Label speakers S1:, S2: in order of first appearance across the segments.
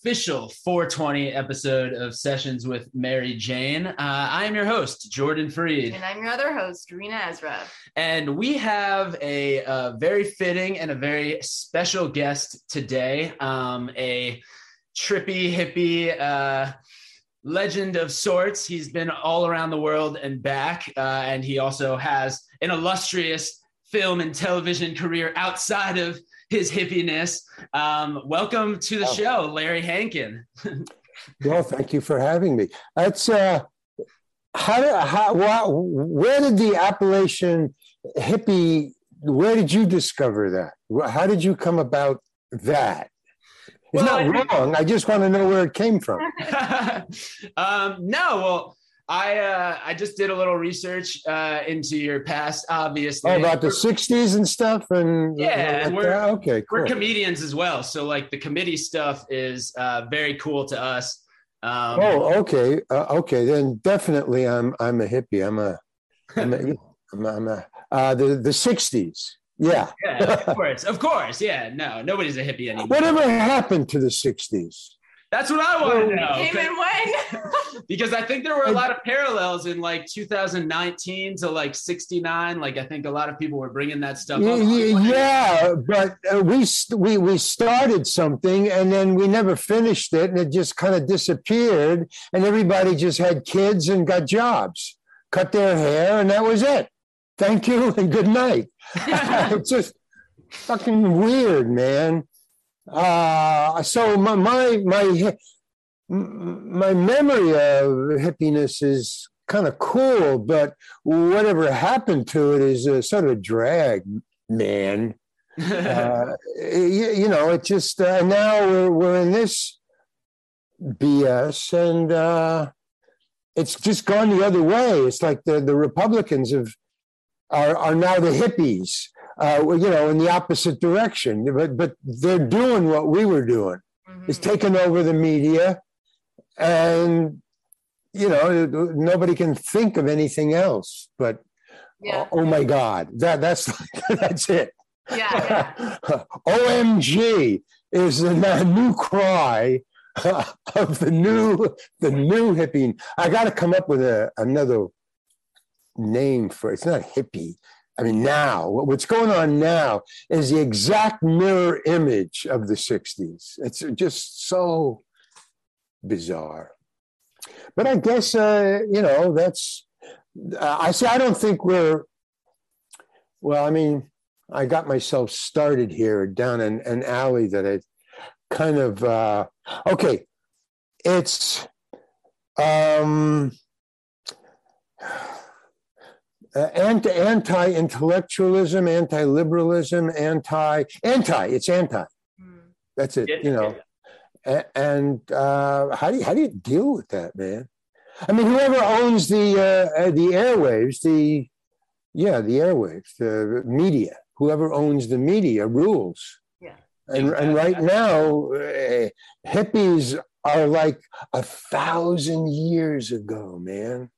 S1: official 420 episode of Sessions with Mary Jane. Uh, I am your host, Jordan Freed.
S2: And I'm your other host, Rena Ezra.
S1: And we have a, a very fitting and a very special guest today, um, a trippy, hippie, uh, legend of sorts. He's been all around the world and back, uh, and he also has an illustrious film and television career outside of his hippiness. Um, welcome to the oh. show, Larry Hankin.
S3: well, thank you for having me. That's uh, how, how, where did the Appalachian hippie? Where did you discover that? How did you come about that? It's well, not wrong. I just want to know where it came from.
S1: um, no, well, I uh, I just did a little research uh, into your past, obviously.
S3: Oh, about the '60s and stuff, and
S1: yeah,
S3: and
S1: we're okay. Cool. We're comedians as well, so like the committee stuff is uh, very cool to us.
S3: Um, oh, okay, uh, okay. Then definitely, I'm I'm a hippie. I'm a I'm a, I'm a, I'm a uh, the the '60s. Yeah.
S1: yeah, of course, of course. Yeah, no, nobody's a hippie anymore.
S3: Whatever happened to the '60s?
S1: That's what I want to know. Came in when? because I think there were a lot of parallels in like 2019 to like 69. Like I think a lot of people were bringing that stuff
S3: up. Yeah, but uh, we we we started something and then we never finished it, and it just kind of disappeared, and everybody just had kids and got jobs, cut their hair, and that was it. Thank you and good night. it's just fucking weird, man. Uh, so my, my my my memory of hippiness is kind of cool, but whatever happened to it is a sort of a drag, man. uh, you, you, know, it just uh, now we're we're in this BS, and uh, it's just gone the other way. It's like the the Republicans have are are now the hippies uh, you know, in the opposite direction. But but they're doing what we were doing. Mm-hmm. It's taking over the media, and you know, nobody can think of anything else. But yeah. oh, oh my God, that that's that's it. Yeah. yeah. OMG is the new cry of the new the new hippie. I got to come up with a, another name for. It's not hippie. I mean, now, what's going on now is the exact mirror image of the 60s. It's just so bizarre. But I guess, uh, you know, that's, uh, I say, I don't think we're, well, I mean, I got myself started here down in an alley that I kind of, uh, okay, it's, um, anti anti intellectualism, anti liberalism, anti anti. It's anti. Mm. That's it. Yeah, you know. Yeah. And uh, how do you, how do you deal with that, man? I mean, whoever owns the uh, uh, the airwaves, the yeah, the airwaves, the media, whoever owns the media rules. Yeah. And and right now, uh, hippies are like a thousand years ago, man.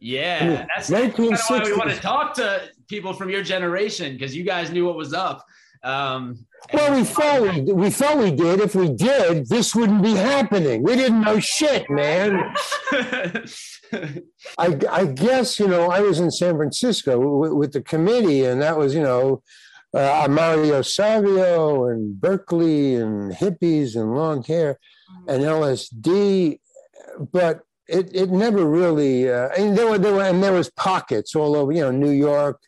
S1: Yeah, that's, that's kind of why we want to talk to people from your generation because you guys knew what was up. Um,
S3: well, we thought we, we thought we did. If we did, this wouldn't be happening. We didn't know shit, man. I, I guess you know I was in San Francisco with, with the committee, and that was you know uh, Mario Savio and Berkeley and hippies and long hair and LSD, but it it never really. Uh, and there were there were and there was pockets all over, you know, New York.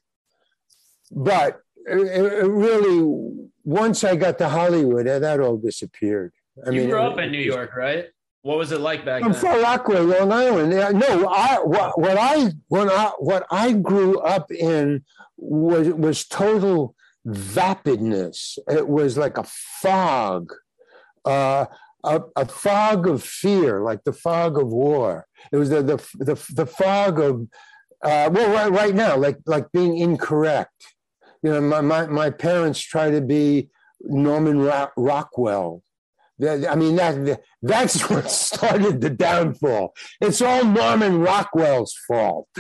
S3: But it, it really, once I got to Hollywood, that all disappeared.
S1: I you mean, grew up in New York, right? What was it like back
S3: I'm
S1: then?
S3: Far Rockaway, Long Island. No, I what, what I when I what I grew up in was was total vapidness. It was like a fog. Uh, a, a, fog of fear, like the fog of war. It was the the the, the fog of uh, well, right, right now, like like being incorrect. You know, my my, my parents try to be Norman Rockwell. I mean that that's what started the downfall. It's all Norman Rockwell's fault.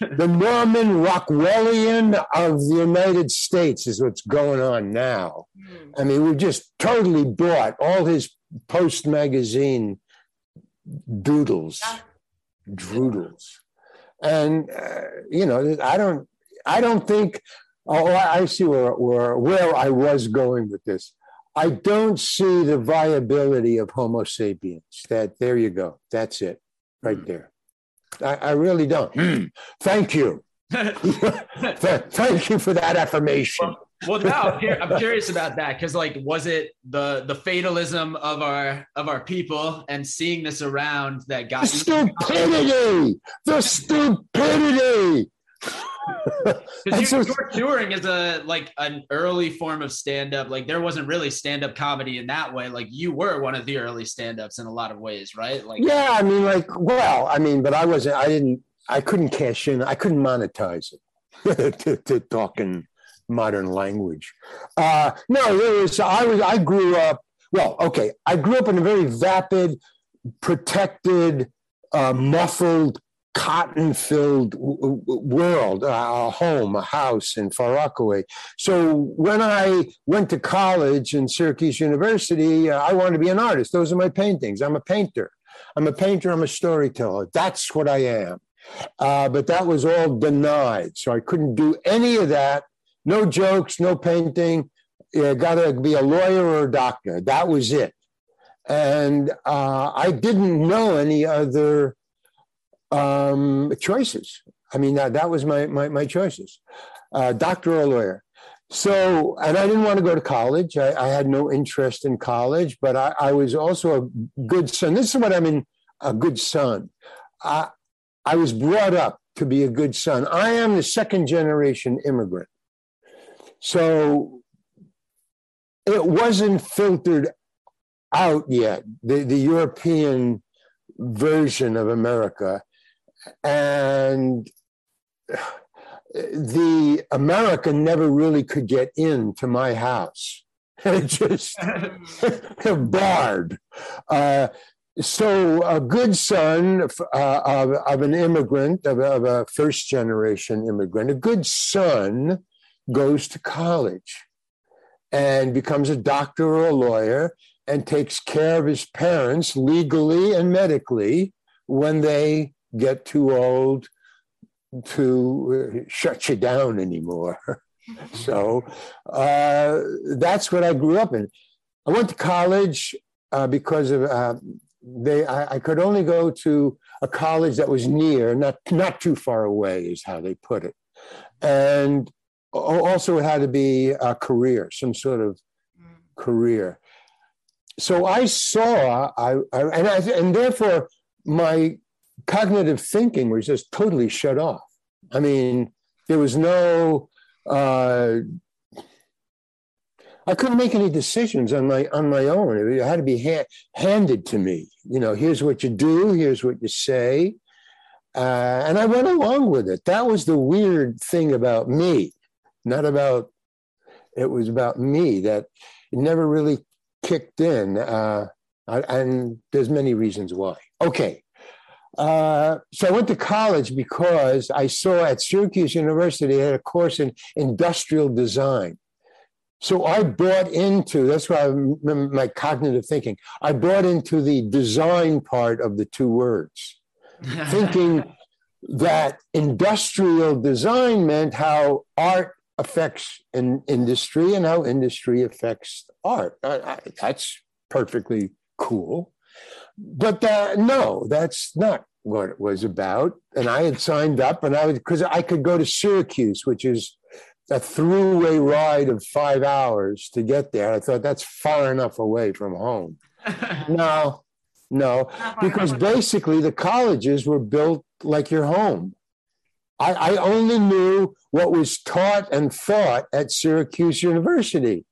S3: the Norman Rockwellian of the United States is what's going on now.
S2: Mm.
S3: I mean, we just totally bought all his post magazine doodles, droodles, and uh, you know, I don't, I don't think. Oh, I I see where where where I was going with this. I don't see the viability of Homo sapiens. That there you go. That's it, right there. I, I really don't. Mm. Thank you. Thank you for that affirmation.
S1: well, now I'm, curious about that because, like, was it the the fatalism of our of our people and seeing this around that got you?
S3: stupidity, the stupidity.
S1: Because
S3: That's
S1: you,
S3: just-
S1: your touring is a like an early form of stand up. Like there wasn't really stand up comedy in that way. Like you were one of the early stand ups in a lot of ways, right? Like
S3: Yeah, I mean, like, well, I mean, but I wasn't, I didn't, I couldn't cash in, I couldn't monetize it to, to talk in modern language. Uh, no, there was, I was, I grew up, well, okay, I grew up in a very vapid, protected, uh, muffled, cotton filled world, a home, a house in Far Rockaway. So when I went to college in Syracuse University, uh, I wanted to be an artist. Those are my paintings. I'm a painter. I'm a painter. I'm a storyteller. That's what I am. Uh, but that was all denied. So I couldn't do any of that. No jokes, no painting. You got to be a lawyer or a doctor. That was it. And uh, I didn't know any other um, choices. I mean, that, that was my, my, my choices uh, doctor or lawyer. So, and I didn't want to go to college. I, I had no interest in college, but I, I was also a good son. This is what I mean a good son. I, I was brought up to be a good son. I am the second generation immigrant. So it wasn't filtered out yet, the, the European version of America. And the American never really could get into my house. It just barred. Uh, so a good son uh, of, of an immigrant, of, of a first generation immigrant, a good son goes to college and becomes a doctor or a lawyer and takes care of his parents legally and medically when they get too old to uh, shut you down anymore. so uh, that's what I grew up in. I went to college uh, because of uh, they. I, I could only go to a college that was near, not not too far away, is how they put it, and also it had to be a career, some sort of career. So I saw, I, I and I, and therefore my cognitive thinking was just totally shut off. I mean, there was no. Uh, I couldn't make any decisions on my on my own. It had to be ha- handed to me. You know, here's what you do. Here's what you say, uh, and I went along with it. That was the weird thing about me, not about. It was about me that it never really kicked in, uh, I- and there's many reasons why. Okay, uh, so I went to college because I saw at Syracuse University they had a course in industrial design. So I bought into that's why I remember my cognitive thinking. I bought into the design part of the two words, thinking that industrial design meant how art affects in industry and how industry affects art. I, I, that's perfectly cool. But uh, no, that's not what it was about. And I had signed up, and I was because I could go to Syracuse, which is a throughway ride of five hours to get there. I thought that's far enough away from home. No, no, because basically the colleges were built like your home. I, I only knew what was taught and thought at Syracuse University.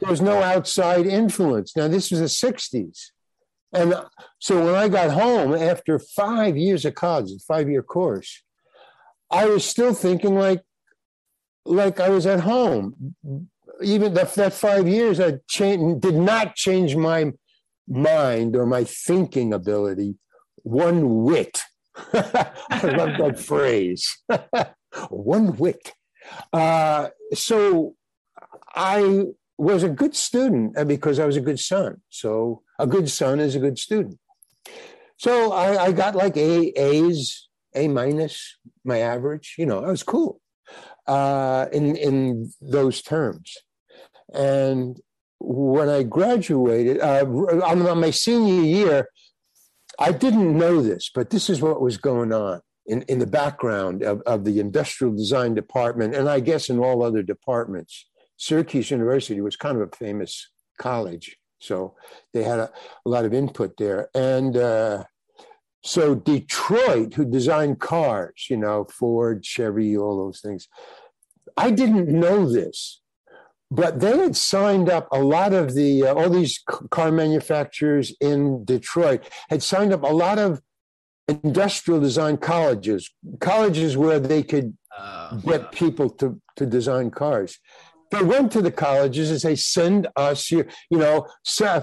S3: There was no outside influence. Now, this was the 60s. And so when I got home after five years of college, a five year course, I was still thinking like, like I was at home. Even that, that five years, I changed, did not change my mind or my thinking ability one whit. I love that phrase. One wit. Uh, so I was a good student uh, because I was a good son. So a good son is a good student. So I, I got like A A's, A minus, my average. You know, I was cool uh, in in those terms. And when I graduated, uh, on my senior year, I didn't know this, but this is what was going on in, in the background of, of the industrial design department, and I guess in all other departments. Syracuse University was kind of a famous college, so they had a, a lot of input there. And uh, so Detroit, who designed cars, you know, Ford, Chevy, all those things, I didn't know this but they had signed up a lot of the uh, all these car manufacturers in Detroit had signed up a lot of industrial design colleges, colleges where they could uh, get people to to design cars. They went to the colleges and say, "Send us your, you know,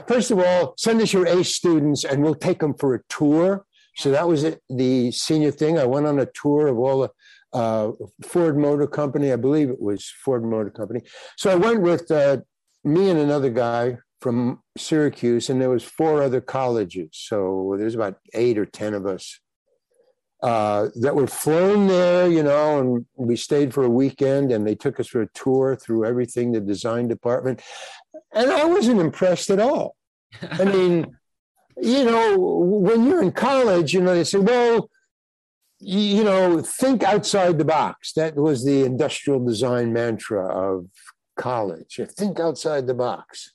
S3: first of all, send us your A students, and we'll take them for a tour." So that was it, the senior thing. I went on a tour of all the uh, Ford Motor Company. I believe it was Ford Motor Company. So I went with uh, me and another guy from Syracuse, and there was four other colleges. So there's about eight or ten of us uh, that were flown there, you know, and we stayed for a weekend, and they took us for a tour through everything, the design department, and I wasn't impressed at all. I mean. you know, when you're in college, you know, they say, well, you know, think outside the box. That was the industrial design mantra of college. Think outside the box.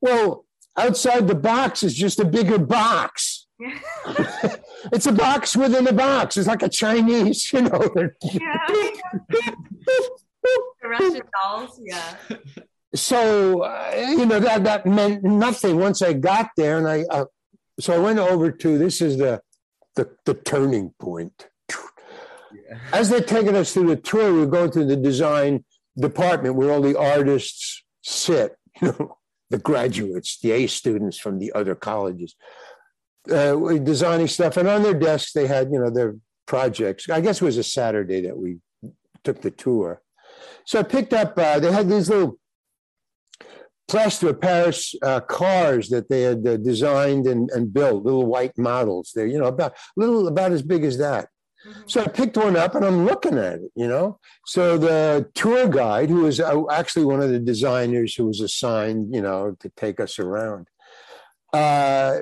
S3: Well, outside the box is just a bigger box. it's a box within a box. It's like a Chinese, you know. Yeah.
S2: Russian dolls, yeah.
S3: So uh, you know that that meant nothing once I got there, and I uh, so I went over to this is the the, the turning point. Yeah. As they're taking us through the tour, we're going through the design department where all the artists sit, you know, the graduates, the A students from the other colleges, uh, designing stuff. And on their desks, they had, you know, their projects. I guess it was a Saturday that we took the tour. So I picked up, uh, they had these little plaster of Paris uh, cars that they had uh, designed and, and built, little white models. They're, you know, about little about as big as that. Mm-hmm. So I picked one up and I'm looking at it, you know. So the tour guide, who was uh, actually one of the designers who was assigned, you know, to take us around, uh,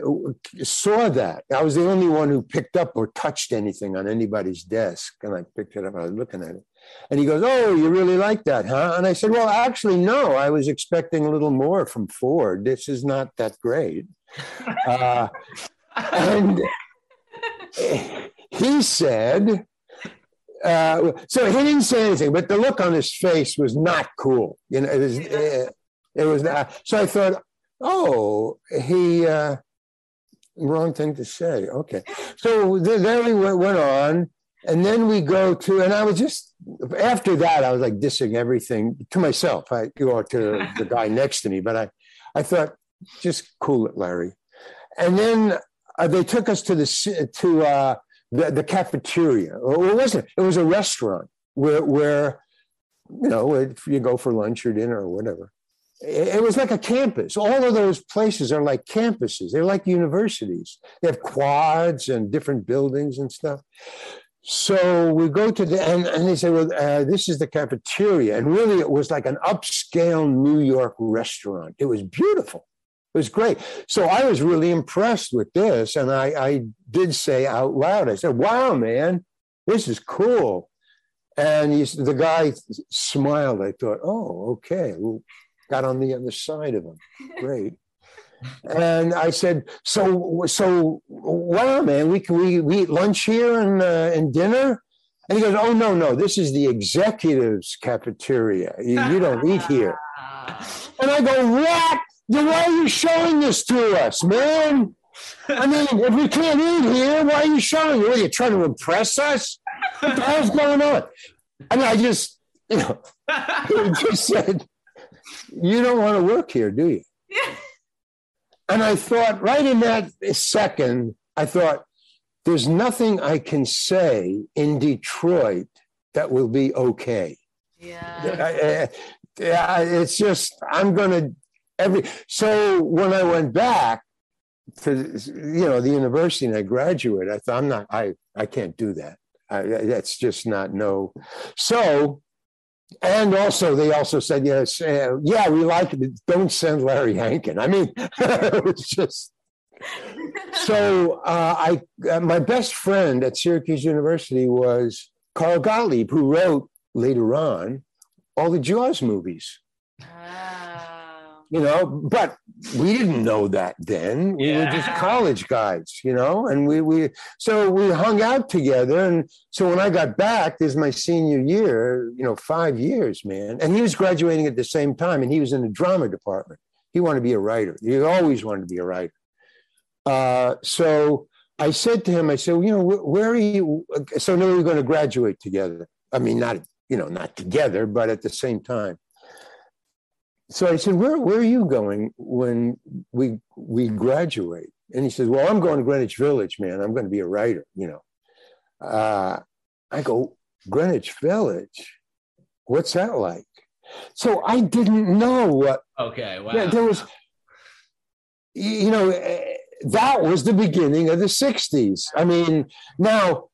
S3: saw that. I was the only one who picked up or touched anything on anybody's desk. And I picked it up, I was looking at it. And he goes, Oh, you really like that, huh? And I said, Well, actually, no, I was expecting a little more from Ford. This is not that great. Uh, and he said, uh, so he didn't say anything, but the look on his face was not cool. You know, it was, it, it was not. So I thought, oh, he, uh, wrong thing to say. Okay. So then we went on. And then we go to, and I was just, after that, I was like dissing everything to myself. I go to the guy next to me, but I, I thought, just cool it, Larry. And then uh, they took us to the, to uh, the, the cafeteria. Or it wasn't, it was a restaurant where, where, you know, if you go for lunch or dinner or whatever. It, was like a campus. All of those places are like campuses. They're like universities. They have quads and different buildings and stuff. So we go to the, and, and they say, well, uh, this is the cafeteria. And really, it was like an upscale New York restaurant. It was beautiful. It was great. So I was really impressed with this. And I, I did say out loud, I said, wow, man, this is cool. And he, the guy smiled. I thought, oh, okay. We got on the other side of him. Great. And I said, "So, so, wow, man, we can we, we eat lunch here and uh, and dinner." And he goes, "Oh no, no, this is the executives' cafeteria. You, you don't eat here." And I go, "What? Then why are you showing this to us, man? I mean, if we can't eat here, why are you showing it? What are you trying to impress us? What the hell's going on?" And I just, you know, he just said, "You don't want to work here, do you?" And I thought, right in that second, I thought, there's nothing I can say in Detroit that will be okay.
S2: Yeah.
S3: yeah, it's just I'm gonna every. So when I went back to you know the university and I graduate. I thought I'm not. I I can't do that. I, that's just not no. So. And also, they also said, yes, uh, yeah, we like it. Don't send Larry Hankin. I mean, it's just so uh, I uh, my best friend at Syracuse University was Carl Gottlieb, who wrote later on all the Jaws movies.
S2: Oh.
S3: You know, but we didn't know that then. We were just college guys, you know, and we we so we hung out together. And so when I got back, this is my senior year, you know, five years, man. And he was graduating at the same time, and he was in the drama department. He wanted to be a writer. He always wanted to be a writer. Uh, so I said to him, I said, well, you know, where, where are you? So now we're going to graduate together. I mean, not, you know, not together, but at the same time. So I said, where, where are you going when we, we graduate? And he says, well, I'm going to Greenwich Village, man. I'm going to be a writer, you know. Uh, I go, Greenwich Village? What's that like? So I didn't know what
S1: Okay. Wow.
S3: yeah, there was, you know, eh, that was the beginning of the 60s. I mean, now,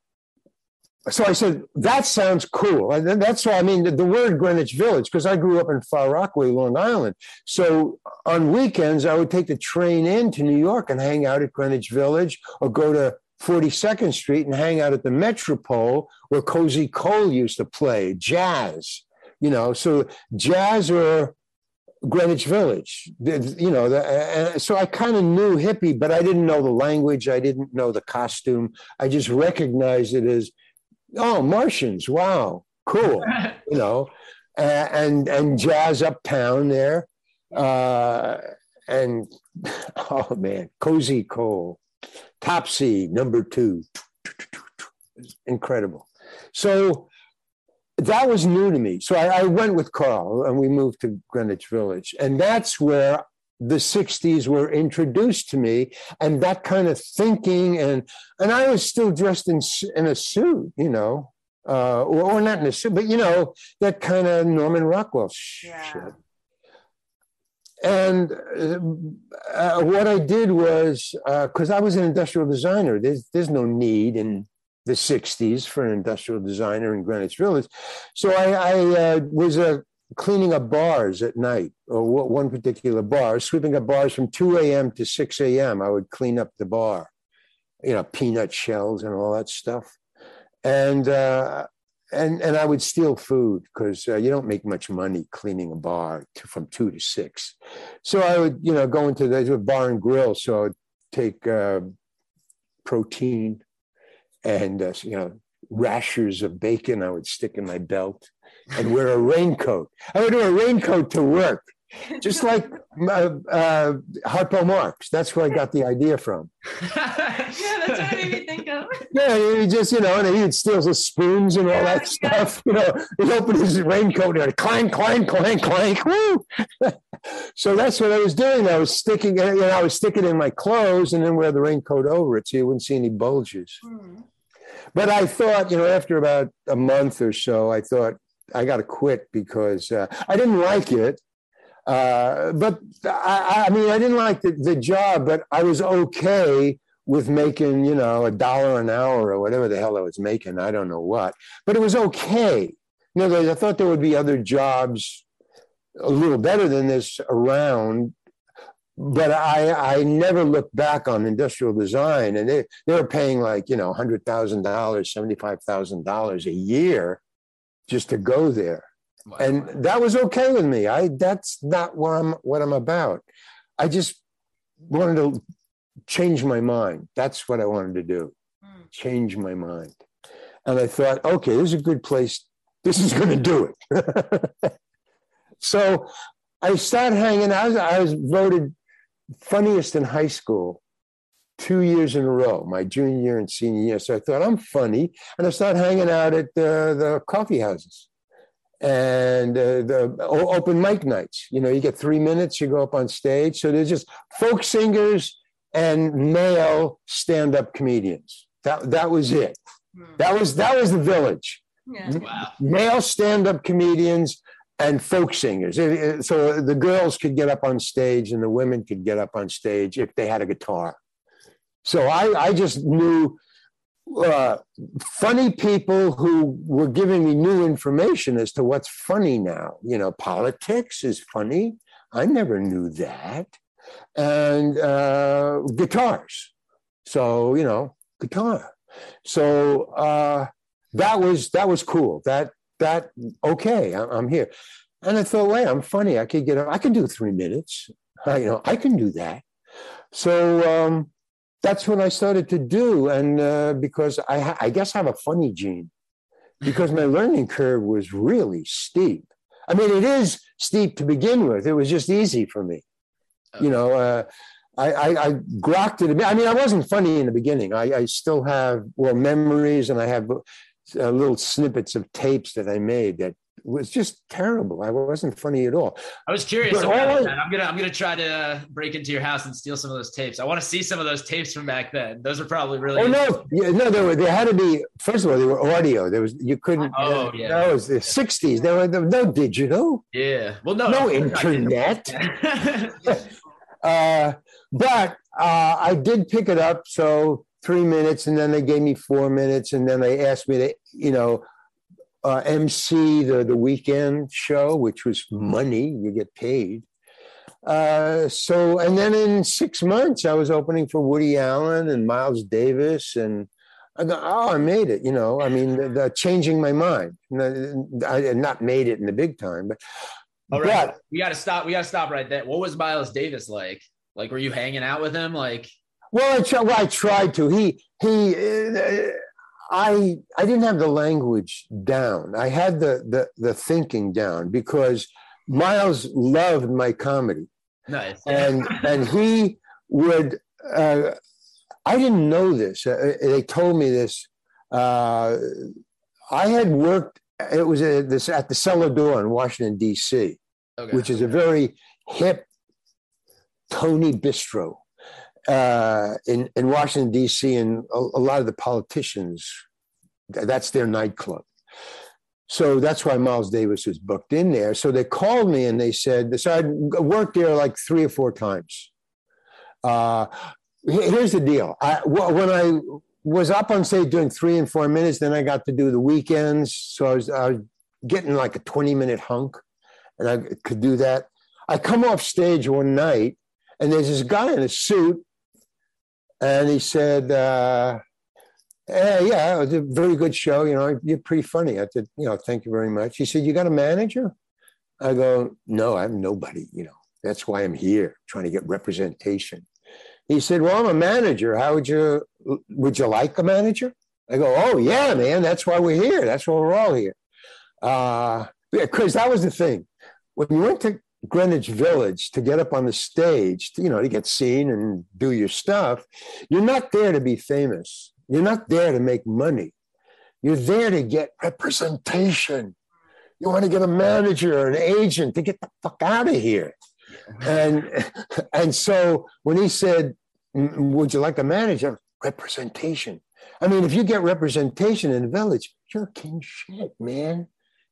S3: so I said, that sounds cool. And that's why, I mean, the, the word Greenwich Village, because I grew up in Far Rockaway, Long Island. So on weekends, I would take the train in to New York and hang out at Greenwich Village or go to 42nd Street and hang out at the Metropole where Cozy Cole used to play jazz. You know, so jazz or Greenwich Village. You know, the, uh, so I kind of knew hippie, but I didn't know the language. I didn't know the costume. I just recognized it as, oh, Martians. Wow, cool. You know, and and jazz uptown there, uh, and oh man, Cozy Cole, Topsy number two, incredible. So that was new to me. So I, I went with Carl and we moved to Greenwich Village. And that's where the 60s were introduced to me and that kind of thinking and and I was still dressed in in a suit, you know, uh, or, or not in a suit, but you know, that kind of Norman Rockwell
S2: Yeah.
S3: shit. And uh, uh, what I did was because I was an industrial designer, there's there's no need in the 60s for an industrial designer in Greenwich Village. So I, I uh, was uh, cleaning up bars at night, or one particular bar, sweeping up bars from 2 a.m. to 6 a.m. I would clean up the bar, you know, peanut shells and all that stuff. And, uh, and, and I would steal food because uh, you don't make much money cleaning a bar to, from two to six. So I would, you know, go into the bar and grill. So I'd take uh, protein, and uh, you know rashers of bacon I would stick in my belt and wear a raincoat. I would wear a raincoat to work, just like uh, uh, Harpo Marx. That's where I got the idea from.
S2: yeah, that's what made me think of.
S3: Yeah, he just you know, and he'd steal the spoons and all that stuff. You know, he'd open his raincoat and clank, clank, clank, clank. Woo! so that's what I was doing. I was sticking, you know, I was sticking in my clothes and then wear the raincoat over it, so you wouldn't see any bulges.
S2: Hmm.
S3: But I thought, you know, after about a month or so, I thought I got to quit because uh, I didn't like it. Uh, but I, I mean, I didn't like the, the job, but I was okay with making, you know, a dollar an hour or whatever the hell I was making. I don't know what, but it was okay. In other words, I thought there would be other jobs a little better than this around but I, I never looked back on industrial design and they, they were paying like, you know, $100,000, $75,000 a year just to go there.
S1: Wow.
S3: And that was okay with me. I, that's not what I'm, what I'm about. I just wanted to change my mind. That's what I wanted to do.
S2: Hmm.
S3: Change my mind. And I thought, okay, this is a good place. This is going to do it. so I started hanging out. I was, I was voted funniest in high school two years in a row, my junior year and senior year. So I thought I'm funny, and I started hanging out at the, the coffee houses and uh, the o- open mic nights. You know, you get three minutes, you go up on stage. So there's just folk singers and male stand-up comedians. That that was it.
S2: Hmm.
S3: That was that was the village.
S2: Yeah.
S1: Wow.
S3: Male stand-up comedians and folk singers. It- it- So the girls could get up on stage and the women could get up on stage if they had a guitar. So I, I just knew uh, funny people who were giving me new information as to what's funny now. You know, politics is funny. I never knew that. And uh, guitars. So, you know, guitar. So uh, that was that was cool. That that okay, I'm here. And I thought, wait, I'm funny. I could get. I can do three minutes. I, you know, I can do that. So um, that's what I started to do, and uh, because I, ha- I guess I have a funny gene, because my learning curve was really steep. I mean, it is steep to begin with. It was just easy for me, you know. Uh, I, I, I grokked it a bit. I mean, I wasn't funny in the beginning. I, I still have well memories, and I have uh, little snippets of tapes that I made that was just terrible. I wasn't funny at all.
S1: I was curious about
S3: I-
S1: that. I'm gonna I'm gonna try to uh, break into your house and steal some of those tapes. I want to see some of those tapes from back then. Those are probably really.
S3: Oh no, yeah, no, there were there had to be. First of all, they were audio. There was you couldn't.
S1: Oh,
S3: uh,
S1: yeah.
S3: that was the '60s. There were there was no digital,
S1: Yeah. Well, no.
S3: no
S1: of course not.
S3: internet. Uh, but uh, I did pick it up. So three minutes, and then they gave me four minutes, and then they asked me to, you know, uh, MC the the weekend show, which was money. You get paid. Uh, so, and then in six months, I was opening for Woody Allen and Miles Davis, and I go, oh, I made it. You know, I mean, the, the changing my mind. I had not made it in the big time, but
S1: All right.
S3: But-
S1: we got to stop. We got to stop right there. What was Miles Davis like? Like, were you hanging out with him? Like,
S3: Well, I, try, well, I tried to. He he. Uh, I I didn't have the language down. I had the the the thinking down because Miles loved my comedy,
S1: nice.
S3: and and he would. Uh, I didn't know this. Uh, they told me this. Uh, I had worked. It was a, this at the Cellar Door in Washington D.C
S1: okay.
S3: which is a very hip Tony Bistro uh, in in Washington D.C. and a, a lot of the politicians. That's their nightclub. So that's why Miles Davis was booked in there. So they called me and they said, so I'd worked there like three or four times. Uh, here's the deal. I, when I was up on stage doing three and four minutes, then I got to do the weekends. So I was, I was getting like a 20 minute hunk and I could do that. I come off stage one night and there's this guy in a suit and he said, uh, "Eh, yeah, it was a very good show. You know, you're pretty funny. I said, you know, thank you very much. He said, you got a manager? I go, no, I'm nobody, you know, that's why I'm here trying to get representation. He said, well, I'm a manager. How would you, would you like a manager? I go, oh yeah, man, that's why we're here. That's why we're all here. Uh, because that was the thing. When you went to Greenwich Village to get up on the stage, to, you know, to get seen and do your stuff, you're not there to be famous. You're not there to make money. You're there to get representation. You want to get a manager or an agent to get the fuck out of here. And and so when he said, "Mm, "Would you like a manager?" Representation. I mean, if you get representation in the village, you're king shit, man.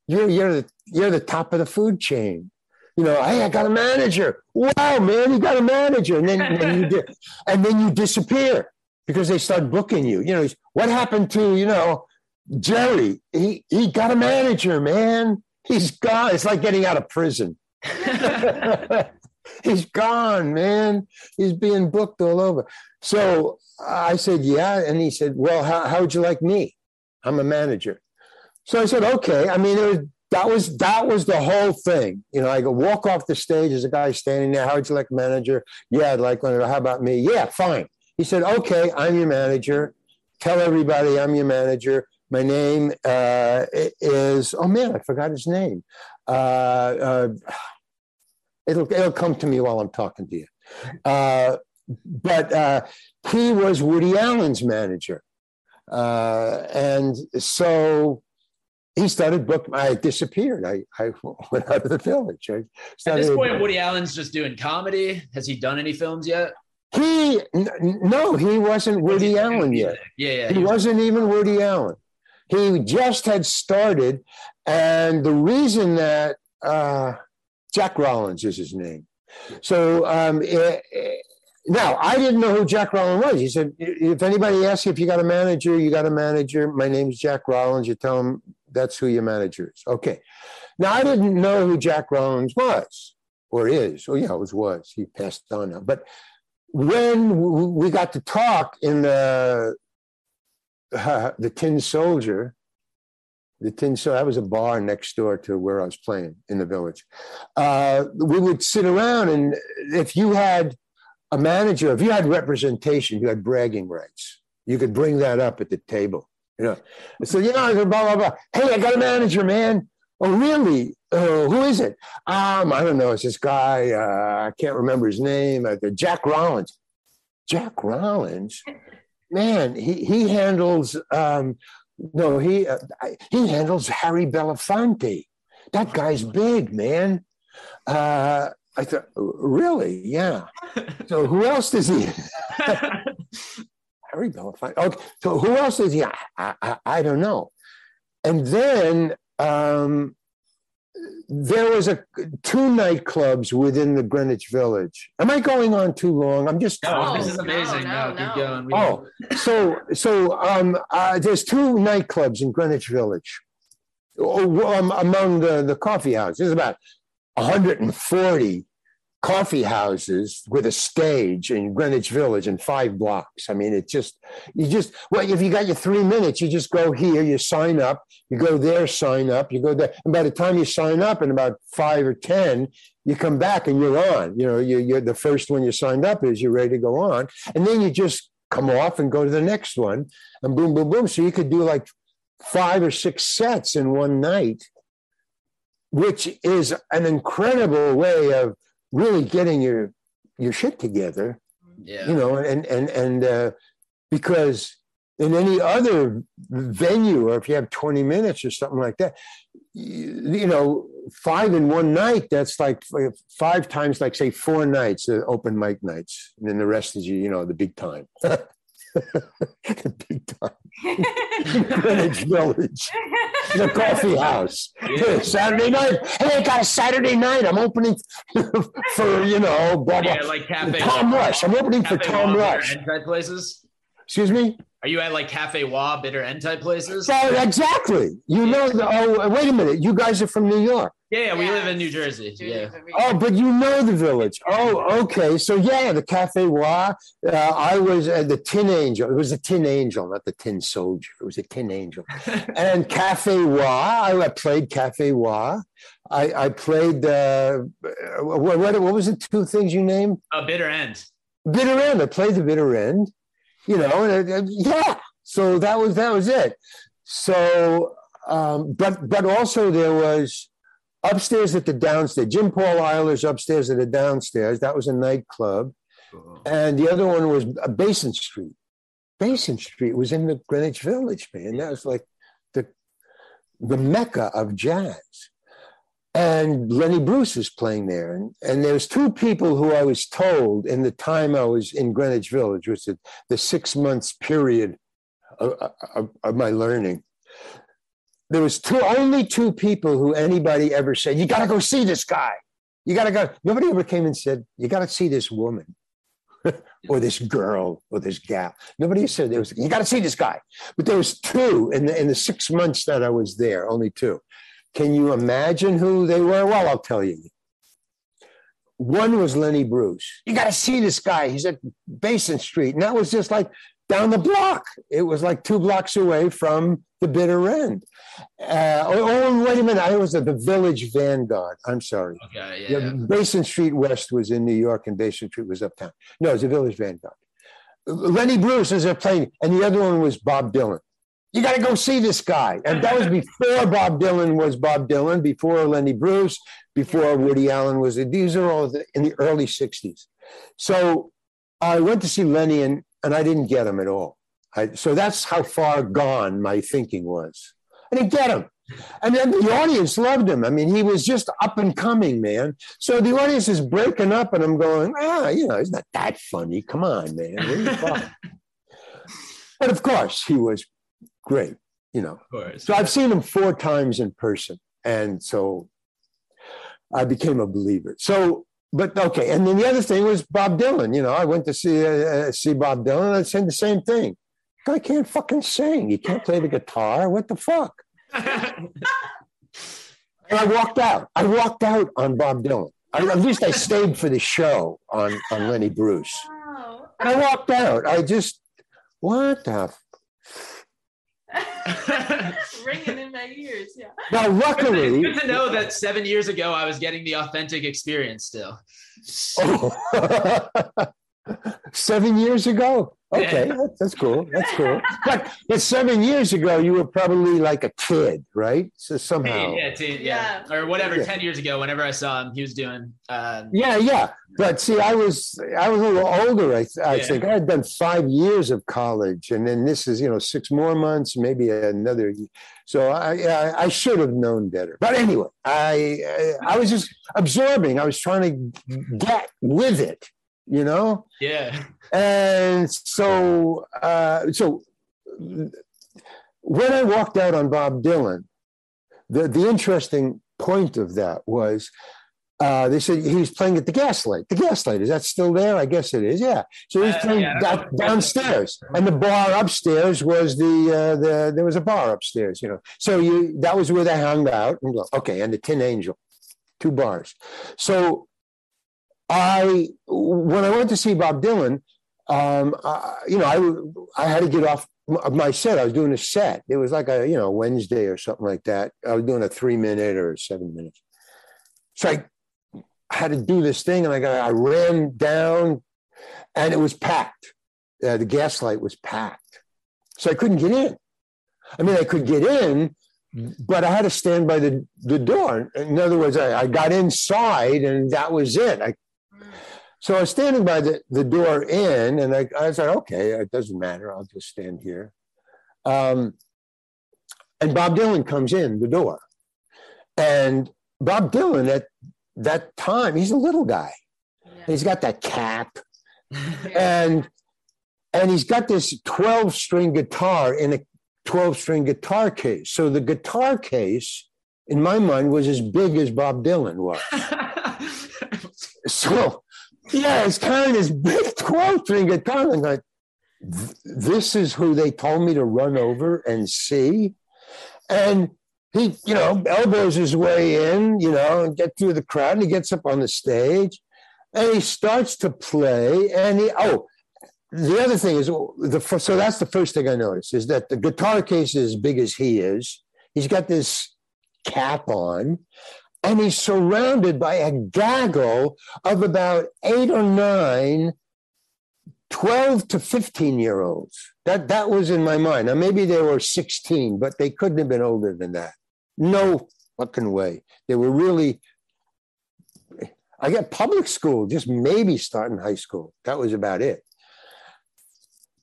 S3: You're you're the you're the top of the food chain. You know, hey, I got a manager. Wow, man, you got a manager, and then, then you di- and then you disappear because they start booking you. You know, what happened to you know Jerry? He he got a manager, man. He's gone. It's like getting out of prison. He's gone, man. He's being booked all over. So I said, yeah. And he said, well, how, how would you like me? I'm a manager. So I said, okay. I mean, it was, that was that was the whole thing. You know, I go walk off the stage. There's a guy standing there. How would you like manager? Yeah, I'd like one. How about me? Yeah, fine. He said, okay, I'm your manager. Tell everybody I'm your manager. My name uh, is, oh man, I forgot his name. Uh, uh, it'll, it'll come to me while I'm talking to you. Uh, but uh, he was Woody Allen's manager. Uh, and so he started book. I disappeared. I, I went out of the village. I
S1: At this point, Woody Allen's just doing comedy. Has he done any films yet?
S3: He n- no, he wasn't Woody Allen yet.
S1: Yeah, yeah.
S3: He wasn't even Woody Allen. He just had started, and the reason that uh, Jack Rollins is his name. So um, eh, eh, now I didn't know who Jack Rollins was. He said, if anybody asks you if you got a manager, you got a manager. My name's Jack Rollins. You tell them that's who your manager is. Okay. Now I didn't know who Jack Rollins was or is. Oh yeah, it was was. He passed on now. But when we got to talk in the uh, the Tin Soldier, the Tin Soldier, that was a bar next door to where I was playing in the village. Uh, we would sit around, and if you had a manager, if you had representation, you had bragging rights. You could bring that up at the table. You know, so you know, blah blah blah. Hey, I got a manager, man. Oh, really? Uh, who is it? Um, I don't know. It's this guy. Uh, I can't remember his name. Uh, Jack Rollins. Jack Rollins, man, he he handles. Um, no, he uh, he handles Harry Belafonte. That guy's big, man. Uh, I thought, really? Yeah. So who else does he? Harry Belafonte. Okay. So who else is he? I, I, I don't know. And then um, there was a two nightclubs within the Greenwich Village. Am I going on too long? I'm just
S1: No,
S3: talking.
S1: this is amazing.
S2: no,
S1: No, keep
S2: no.
S1: going. We-
S3: Oh, so so um, uh, there's two nightclubs in Greenwich Village. Oh, um, among the, the coffee houses, there's about 140 coffee houses with a stage in Greenwich Village in five blocks. I mean, it just you just well, if you got your three minutes, you just go here, you sign up, you go there, sign up, you go there, and by the time you sign up, in about five or ten, you come back and you're on. You know, you, you're the first one you signed up is you're ready to go on, and then you just come off and go to the next one, and boom, boom, boom. So you could do like five or six sets in one night, which is an incredible way of really getting your your shit together
S1: yeah.
S3: you know and and and uh, because in any other venue or if you have 20 minutes or something like that you, you know five in one night that's like five times like say four nights uh, open mic nights and then the rest is you know the big time big time greenwich village the coffee house
S1: Yeah.
S3: saturday night hey i got a saturday night i'm opening for you know blah, blah.
S1: Yeah, like cafe.
S3: Tom Rush. I'm opening for Tom
S1: Wah,
S3: Rush.
S1: Type places.
S3: Excuse me?
S1: Are you at like Cafe Wah, Bitter End type places?
S3: So exactly. You know the oh wait a minute. You guys are from New York.
S1: Yeah, yeah, we live in New Jersey. Yeah.
S3: Oh, but you know the village. Oh, okay. So yeah, the Cafe Wah. Uh, I was at the Tin Angel. It was a Tin Angel, not the Tin Soldier. It was a Tin Angel. and Cafe Wah. I played Cafe Wah. I, I played. Uh, what, what, what was the two things you named?
S1: A bitter end.
S3: bitter end. I played the bitter end, you know, and uh, yeah. So that was that was it. So, um, but but also there was upstairs at the downstairs. Jim Paul Eiler's upstairs at the downstairs. That was a nightclub, and the other one was uh, Basin Street. Basin Street was in the Greenwich Village, man. That was like the the mecca of jazz and Lenny Bruce was playing there. And, and there's two people who I was told in the time I was in Greenwich Village, which is the six months period of, of, of my learning. There was two, only two people who anybody ever said, you got to go see this guy. You got to go. Nobody ever came and said, you got to see this woman or this girl or this gal. Nobody said there was, you got to see this guy. But there was two in the, in the six months that I was there, only two. Can you imagine who they were? Well, I'll tell you. One was Lenny Bruce. You got to see this guy. He's at Basin Street. And that was just like down the block. It was like two blocks away from the bitter end. Uh, oh, oh, wait a minute. I was at the Village Vanguard. I'm sorry.
S1: Okay,
S3: Yeah,
S1: yeah.
S3: Basin Street West was in New York and Basin Street was uptown. No, it was the Village Vanguard. Lenny Bruce was there playing, and the other one was Bob Dylan. You got to go see this guy. And that was before Bob Dylan was Bob Dylan, before Lenny Bruce, before Woody Allen was. These are all the- in the early 60s. So I went to see Lenny, and, and I didn't get him at all. I, so that's how far gone my thinking was. I didn't get him. And then the audience loved him. I mean, he was just up and coming, man. So the audience is breaking up, and I'm going, ah, you know, he's not that funny. Come on, man. What are you but of course, he was great, you know.
S1: Of course.
S3: So I've seen him four times in person, and so I became a believer. So, but okay, and then the other thing was Bob Dylan. You know, I went to see uh, see Bob Dylan. I said the same thing. Guy can't fucking sing. He can't play the guitar. What the fuck? And I walked out. I walked out on Bob Dylan. I, at least I stayed for the show on on Lenny Bruce.
S2: Wow.
S3: And I walked out. I just what the. F-
S2: Ringing in my ears. Yeah.
S3: now, luckily,
S1: Good to know that seven years ago I was getting the authentic experience still.
S3: Oh. seven years ago. Okay, that's, that's cool. That's cool. But, but seven years ago, you were probably like a kid, right? So somehow.
S1: Yeah, teen, yeah, or whatever. Ten years ago, whenever I saw him, he was doing. Um,
S3: Yeah, yeah. But see, I was I was a little older. I, I
S1: Yeah.
S3: think I had done five years of college, and then this is you know six more months, maybe another. y- So I I, I should have known better. But anyway, I I was just absorbing. I was trying to get with it, you know.
S1: yeah,
S3: And so, uh, so when I walked out on Bob Dylan, the, the interesting point of that was uh, they said he was playing at the Gaslight. The Gaslight is that still there? I guess it is. Yeah. So he was
S1: Uh,
S3: playing
S1: yeah,
S3: downstairs, and the bar upstairs was the uh, the there was a bar upstairs. You know, so you that was where they hung out. And go, okay, and the Tin Angel, two bars. So I when I went to see Bob Dylan, um, I, you know, I I had to get off my set. I was doing a set. It was like a you know Wednesday or something like that. I was doing a three minute or seven minutes. So I had to do this thing, and I got I ran down, and it was packed. Uh, the gaslight was packed, so I couldn't get in. I mean, I could get in, but I had to stand by the the door. In other words, I, I got inside, and that was it. I so I was standing by the, the door in, and I, I said, okay, it doesn't matter. I'll just stand here. Um, and Bob Dylan comes in the door. And Bob Dylan at that time, he's a little guy. He's got that cap and and he's got this 12 string guitar in a 12 string guitar case. So the guitar case, in my mind, was as big as Bob Dylan was. So, yeah, it's kind of this big 12 string guitar. I'm like, this is who they told me to run over and see. And he, you know, elbows his way in, you know, and get through the crowd. And he gets up on the stage and he starts to play. And he, oh, the other thing is, the so that's the first thing I noticed is that the guitar case is as big as he is. He's got this cap on and he's surrounded by a gaggle of about eight or nine 12 to 15 year olds. That that was in my mind. Now maybe they were 16 but they couldn't have been older than that. No fucking way. They were really i got public school just maybe starting high school. That was about it.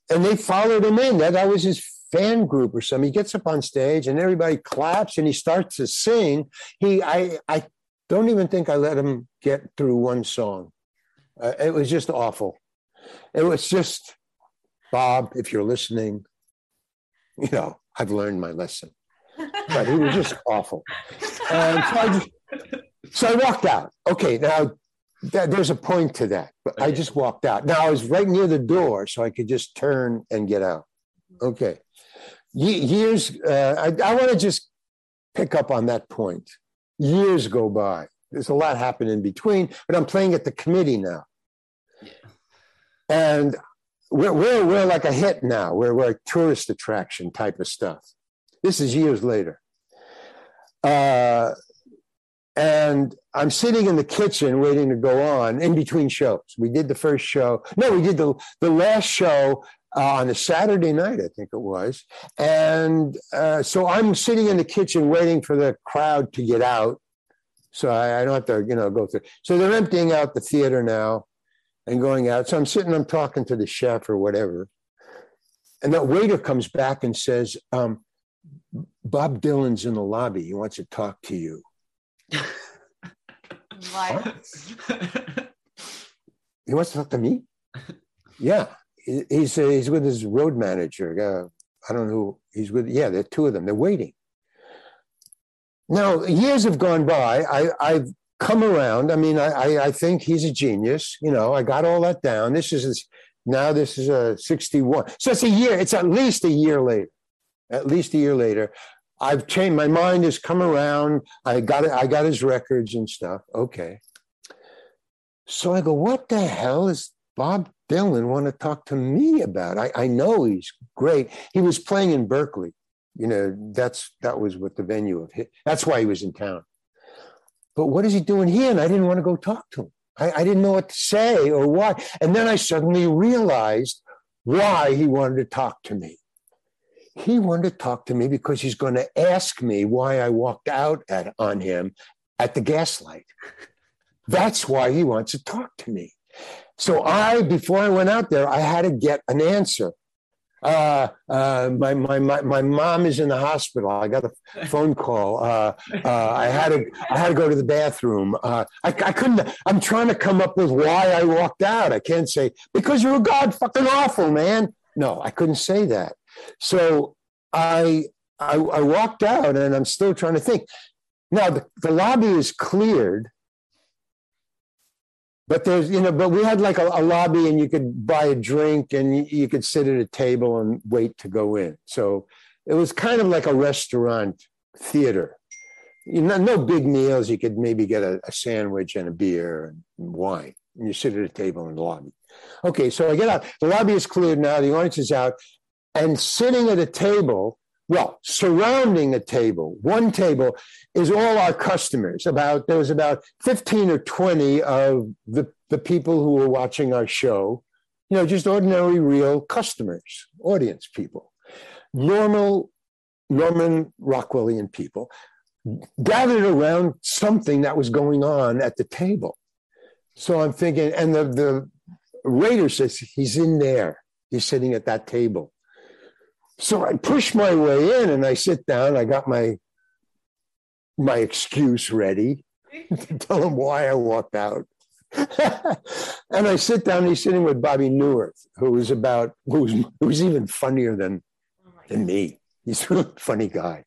S3: And they followed him in. That, that was his fan group or something he gets up on stage and everybody claps and he starts to sing. He i i don't even think i let him get through one song. Uh, it was just awful. It was just bob if you're listening you know i've learned my lesson. But it was just awful. And so I, just, so I walked out. Okay now th- there's a point to that but i just walked out. Now i was right near the door so i could just turn and get out. Okay years uh, i, I want to just pick up on that point years go by there's a lot happened in between but i'm playing at the committee now and we're, we're, we're like a hit now. We're, we're a tourist attraction type of stuff. This is years later. Uh, and I'm sitting in the kitchen waiting to go on in between shows. We did the first show. No, we did the, the last show uh, on a Saturday night, I think it was. And uh, so I'm sitting in the kitchen waiting for the crowd to get out. So I, I don't have to, you know, go through. So they're emptying out the theater now and going out. So I'm sitting, I'm talking to the chef or whatever. And that waiter comes back and says, um, Bob Dylan's in the lobby. He wants to talk to you.
S2: Like,
S3: He wants to talk to me? Yeah. He- He's, uh, he's with his road manager. Uh, I don't know who he's with. Yeah, there are two of them. They're waiting. Now, years have gone by. I, I've come around. I mean, I, I, think he's a genius. You know, I got all that down. This is now this is a 61. So it's a year. It's at least a year later. At least a year later. I've changed. My mind has come around. I got it. I got his records and stuff. Okay. So I go, what the hell is Bob Dylan want to talk to me about? I, I know he's great. He was playing in Berkeley. You know, that's that was what the venue of his, that's why he was in town. But what is he doing here? And I didn't want to go talk to him. I, I didn't know what to say or why. And then I suddenly realized why he wanted to talk to me. He wanted to talk to me because he's going to ask me why I walked out at, on him at the gaslight. That's why he wants to talk to me. So I, before I went out there, I had to get an answer. Uh, uh, my, my, my, my mom is in the hospital. I got a phone call. Uh, uh, I had to, I had to go to the bathroom. Uh, I, I couldn't, I'm trying to come up with why I walked out. I can't say, because you're a God fucking awful, man. No, I couldn't say that. So I, I, I walked out and I'm still trying to think. Now the, the lobby is cleared but there's you know but we had like a, a, lobby and you could buy a drink and you, you, could sit at a table and wait to go in. So it was kind of like a restaurant theater. You know no big meals. You could maybe get a, a sandwich and a beer and wine. And you sit at a table in the lobby. Okay so i get out. The lobby is cleared now. The audience is out. And sitting at a table well, surrounding a table, one table is all our customers. About there was about 15 or 20 of the, the people who were watching our show, you know, just ordinary, real customers, audience people, normal Norman Rockwellian people gathered around something that was going on at the table. So I'm thinking, and the, the waiter says, he's in there. He's sitting at that table. So I push my way in and I sit down. I got my my excuse ready to tell him why I walked out. and I sit down. He's sitting with Bobby Neuwirth, who was about who's who's even funnier than than me. He's a funny guy.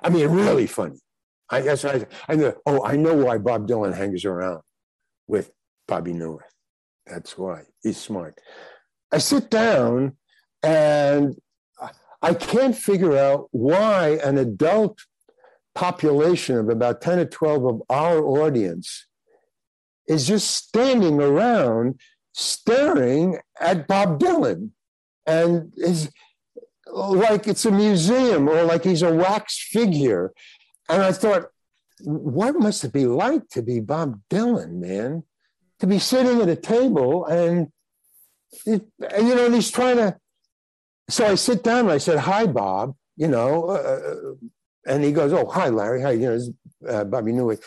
S3: I mean, really funny. I guess I I know. Oh, I know why Bob Dylan hangs around with Bobby Neuwirth. That's why he's smart. I sit down and I can't figure out why an adult population of about 10 or 12 of our audience is just standing around staring at Bob Dylan and is like it's a museum or like he's a wax figure. And I thought, what must it be like to be Bob Dylan, man? To be sitting at a table and, it, and you know, and he's trying to so I sit down and I said, "Hi, Bob," you know, uh, and he goes, "Oh, hi, Larry. Hi, you know, uh, Bobby Neuwirth."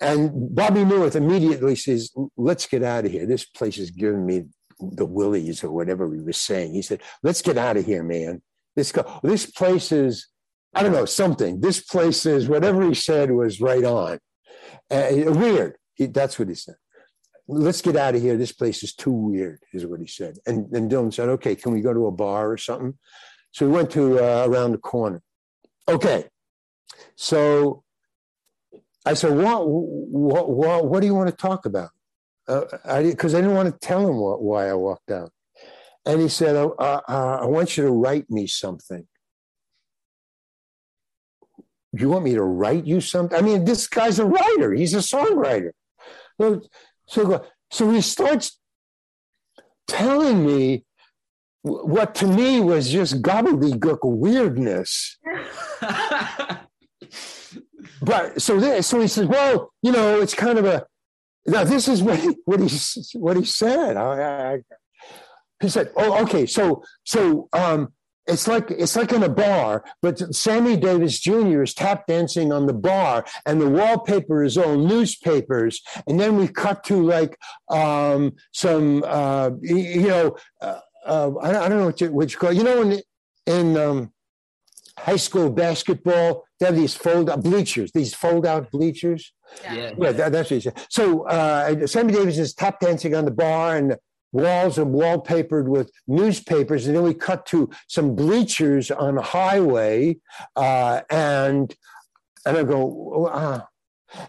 S3: And Bobby Neuwirth immediately says, "Let's get out of here. This place is giving me the willies or whatever he was saying." He said, "Let's get out of here, man. This go. This place is, I don't know, something. This place is whatever he said was right on. Uh, weird. He, that's what he said." Let's get out of here. This place is too weird, is what he said. And then Dylan said, okay, can we go to a bar or something? So we went to uh, around the corner. Okay. So I said, what, what, what, what do you want to talk about? Because uh, I, I, didn't want to tell him what, why I walked out. And he said, uh, uh, I want you to write me something. Do you want me to write you something? I mean, this guy's a writer. He's a songwriter. So, so he starts telling me what to me was just gobbledygook weirdness. but so this, so he says, well, you know, it's kind of a. Now this is what he what he what he said. I, I, he said, oh, okay, so so um, it's like it's like in a bar, but Sammy Davis Jr. is tap dancing on the bar, and the wallpaper is all newspapers, and then we cut to like um, some uh, you know uh, uh, I, don't know what you, what you call you know in in um, high school basketball. They have these fold out bleachers, these fold out bleachers.
S1: Yeah.
S3: Yeah, that, that's what he said. So uh, Sammy Davis is tap dancing on the bar, and the walls are wallpapered with newspapers. And then we cut to some bleachers on a highway, uh, and and I go, ah.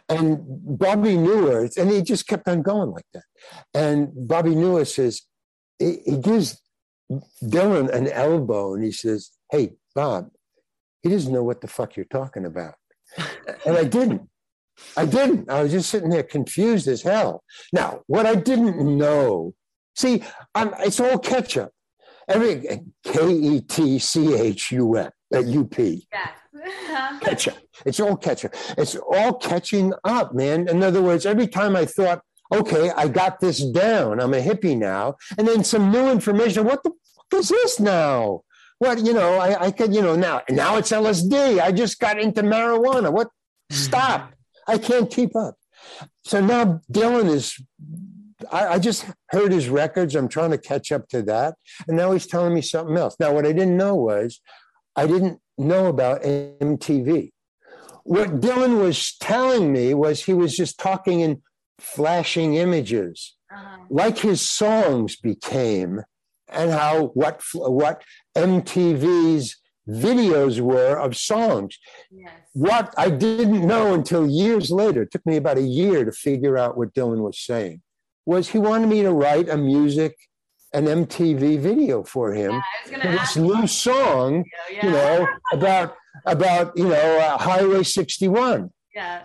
S3: and Bobby Neuwirth, and he just kept on going like that. And Bobby Neuwirth says, he, he gives Dylan an elbow, and he says, "Hey, Bob, he doesn't know what the fuck you're talking about," and I didn't. I didn't. I was just sitting there confused as hell. Now, what I didn't know, see, I'm, it's all ketchup. Every K E T C H U M at UP.
S2: Uh, yeah.
S3: Catch up. It's all catch up. It's all catching up, man. In other words, every time I thought, okay, I got this down, I'm a hippie now, and then some new information. What the fuck is this now? What you know? I, I could you know now now it's LSD. I just got into marijuana. What? Stop. Mm-hmm. I can't keep up. So now Dylan is, I, I, just heard his records. I'm trying to catch up to that. And now he's telling me something else. Now, what I didn't know was I didn't know about MTV. What Dylan was telling me was he was just talking in flashing images, uh-huh. like his songs became, and how what what MTV's videos were of songs.
S2: Yes.
S3: What I didn't know until years later, it took me about a year to figure out what Dylan was saying, was he wanted me to write a music, an MTV video for him.
S2: Yeah,
S3: this new song,
S2: yeah.
S3: you know, about about you know uh, Highway 61.
S2: Yeah.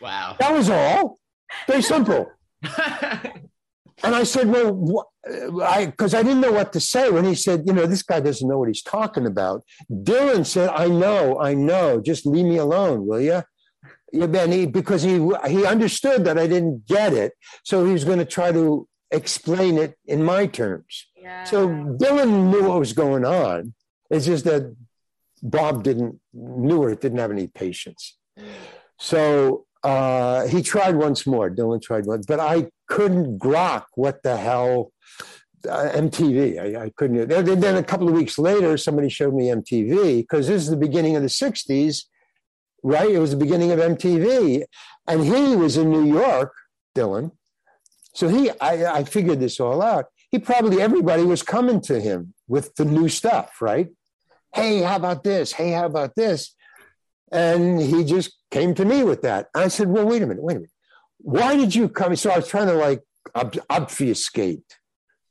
S1: Wow.
S3: That was all. Very simple. And I said, well, I because I didn't know what to say when he said, you know, this guy doesn't know what he's talking about. Dylan said, I know, I know. Just leave me alone, will you? Man, he, because he he understood that I didn't get it, so he was going to try to explain it in my terms.
S2: Yeah.
S3: So Dylan knew what was going on. It's just that Bob didn't knew or didn't have any patience. So uh, he tried once more. Dylan tried once, but I couldn't grok what the hell uh, MTV. I, I couldn't. Then, then a couple of weeks later, somebody showed me MTV because this is the beginning of the '60s, right? It was the beginning of MTV, and he was in New York, Dylan. So he, I, I figured this all out. He probably everybody was coming to him with the new stuff, right? Hey, how about this? Hey, how about this? And he just came to me with that. I said, well, wait a minute, wait a minute. Why did you come? So I was trying to like ob- obfuscate,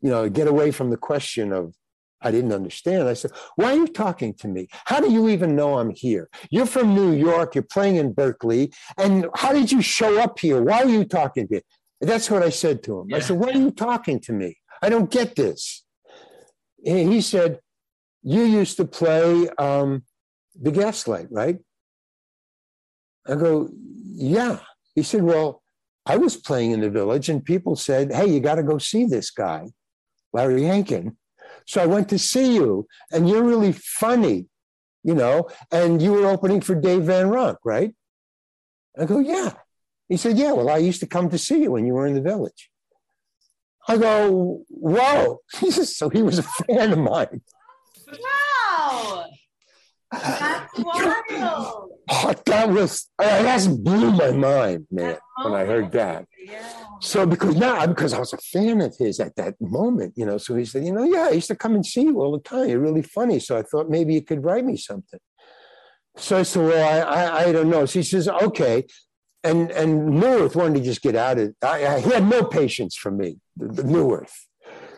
S3: you know, get away from the question of, I didn't understand. I said, why are you talking to me? How do you even know I'm here? You're from New York, you're playing in Berkeley. And how did you show up here? Why are you talking to me? That's what I said to him. Yeah. I said, why are you talking to me? I don't get this. And he said, you used to play um, the gaslight, right? I go, yeah. He said, well, I was playing in the village and people said, hey, you got to go see this guy, Larry Hankin. So I went to see you and you're really funny, you know, and you were opening for Dave Van Ronk, right? I go, yeah. He said, yeah, well, I used to come to see you when you were in the village. I go, whoa. so he was a fan of mine.
S2: Wow. That's wild.
S3: Oh, that was that blew my mind, man, when I heard that. So because now because I was a fan of his at that moment, you know. So he said, you know, yeah, I used to come and see you all the time. You're really funny. So I thought maybe you could write me something. So I said, well, I I, I don't know. So he says, okay. And and Neuwirth wanted to just get out of. I, I, he had no patience for me, Neuwirth.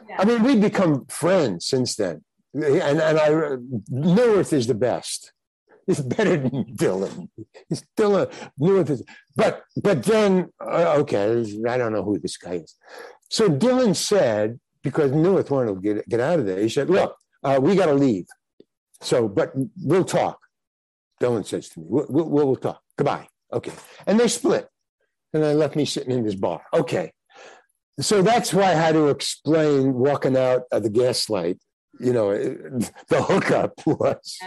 S3: Yeah. I mean, we've become friends since then and and I Neuwirth is the best. He's better than Dylan. He's still a Neuwirth. but but then uh, okay, I don't know who this guy is. So Dylan said because Neuwirth wanted to get get out of there. He said, "Look, uh, we got to leave. So, but we'll talk." Dylan says to me, "We'll, we'll, we'll talk. Goodbye." Okay, and they split, and they left me sitting in this bar. Okay, so that's why I had to explain walking out of the gaslight you know, the hookup was.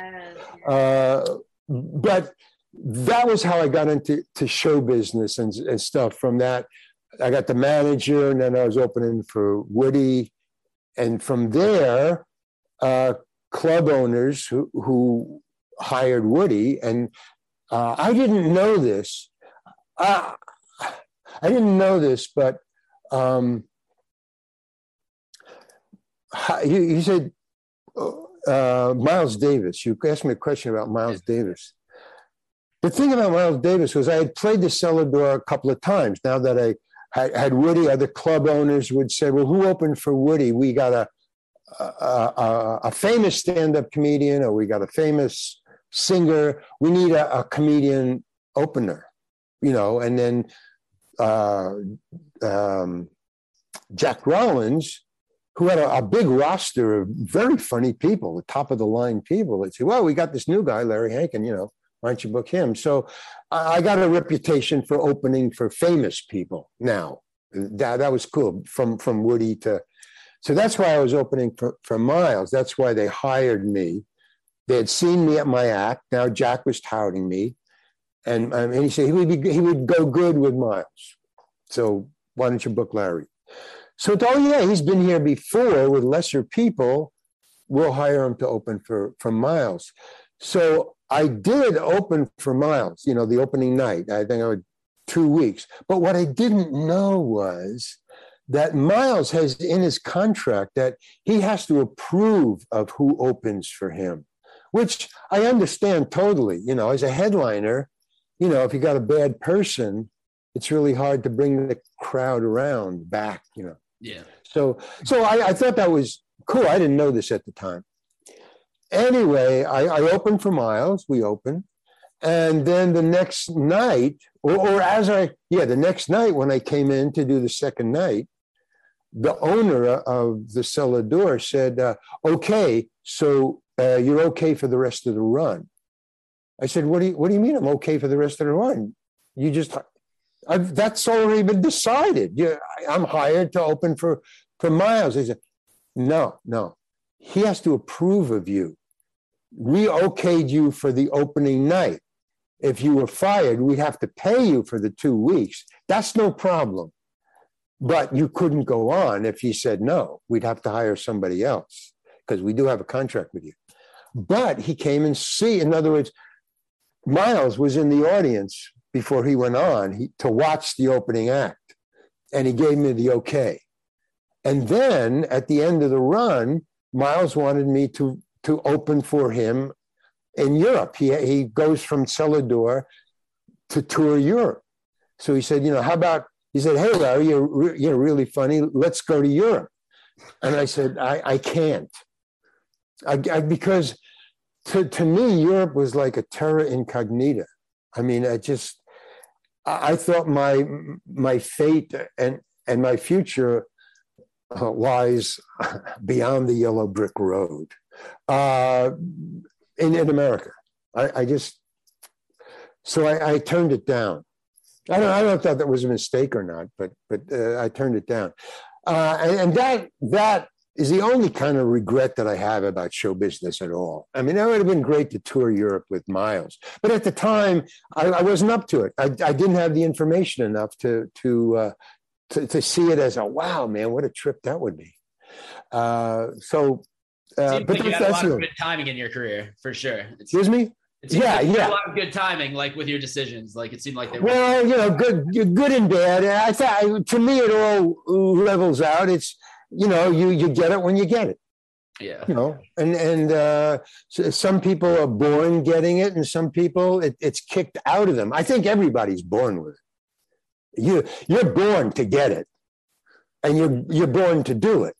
S3: Uh, but that was how I got into to show business and, and, stuff. From that, I got the manager, and then I was opening for Woody, and from there, uh, club owners who, who hired Woody, and uh, I didn't know this. Uh, I didn't know this, but um, you, you said uh, Miles Davis. You asked me a question about Miles Davis. The thing about Miles Davis was I had played the cellar door a couple of times. Now that I had, had Woody, other club owners would say, "Well, who opened for Woody? We got a a, a, a famous stand-up comedian, or we got a famous singer. We need a, a comedian opener, you know." And then uh, um, Jack Rollins, who had a, a, big roster of very funny people, the top of the line people, that say, "Well, we got this new guy, Larry Hankin. You know, why don't you book him?" So I got a reputation for opening for famous people. Now that that was cool from from Woody to. So that's why I was opening for, for Miles. That's why they hired me. They had seen me at my act. Now Jack was touting me, and, and he said he would be, he would go good with Miles. So why don't you book Larry? So, oh yeah, he's been here before with lesser people. We'll hire him to open for, for Miles. So I did open for Miles, you know, the opening night. I think I would two weeks. But what I didn't know was that Miles has in his contract that he has to approve of who opens for him, which I understand totally. You know, as a headliner, you know, if you got a bad person, it's really hard to bring the crowd around back, you know.
S1: Yeah.
S3: So so I, I thought that was cool. I didn't know this at the time. Anyway, I, I opened for Miles. We opened. And then the next night, or, or as I, yeah, the next night when I came in to do the second night, the owner of the cellar door said, uh, okay, so uh, you're okay for the rest of the run. I said, what do you, what do you mean I'm okay for the rest of the run? You just I've, that's already been decided. Yeah, I'm hired to open for for Miles. He said, no, no, he has to approve of you. We okayed you for the opening night. If you were fired, we'd have to pay you for the two weeks. That's no problem. But you couldn't go on if he said no. We'd have to hire somebody else because we do have a contract with you. But he came and see. In other words, Miles was in the audience before he went on he, to watch the opening act. And he gave me the okay. And then at the end of the run, Miles wanted me to, to open for him in Europe. He, he goes from cellar door to tour Europe. So he said, you know, how about, he said, hey, Larry, you're, you're really funny. Let's go to Europe. And I said, I, I can't. I, I, because to, to me, Europe was like a terra incognita. I mean, I just, I thought my my fate and and my future uh, lies beyond the yellow brick road uh, in in America. I, I just so I, I, turned it down. I don't I don't know if that, that was a mistake or not, but but uh, I turned it down, uh, and, and that that is the only kind of regret that I have about show business at all. I mean, it would have been great to tour Europe with Miles, but at the time, I, I wasn't up to it. I, I, didn't have the information enough to to, uh, to, to see it as a wow, man, what a trip that would be. Uh, so,
S1: uh, but like you had a lot of good timing in your career for sure.
S3: It's, Excuse me.
S1: yeah, like yeah. A lot of good timing, like with your decisions. Like it seemed like they
S3: were. Well, you know, good, good and bad. I thought to me it all levels out. It's you know, you you get it when you get it.
S1: Yeah.
S3: You know, and and uh, some people are born getting it, and some people it, it's kicked out of them. I think everybody's born with it. You you're born to get it, and you're you're born to do it.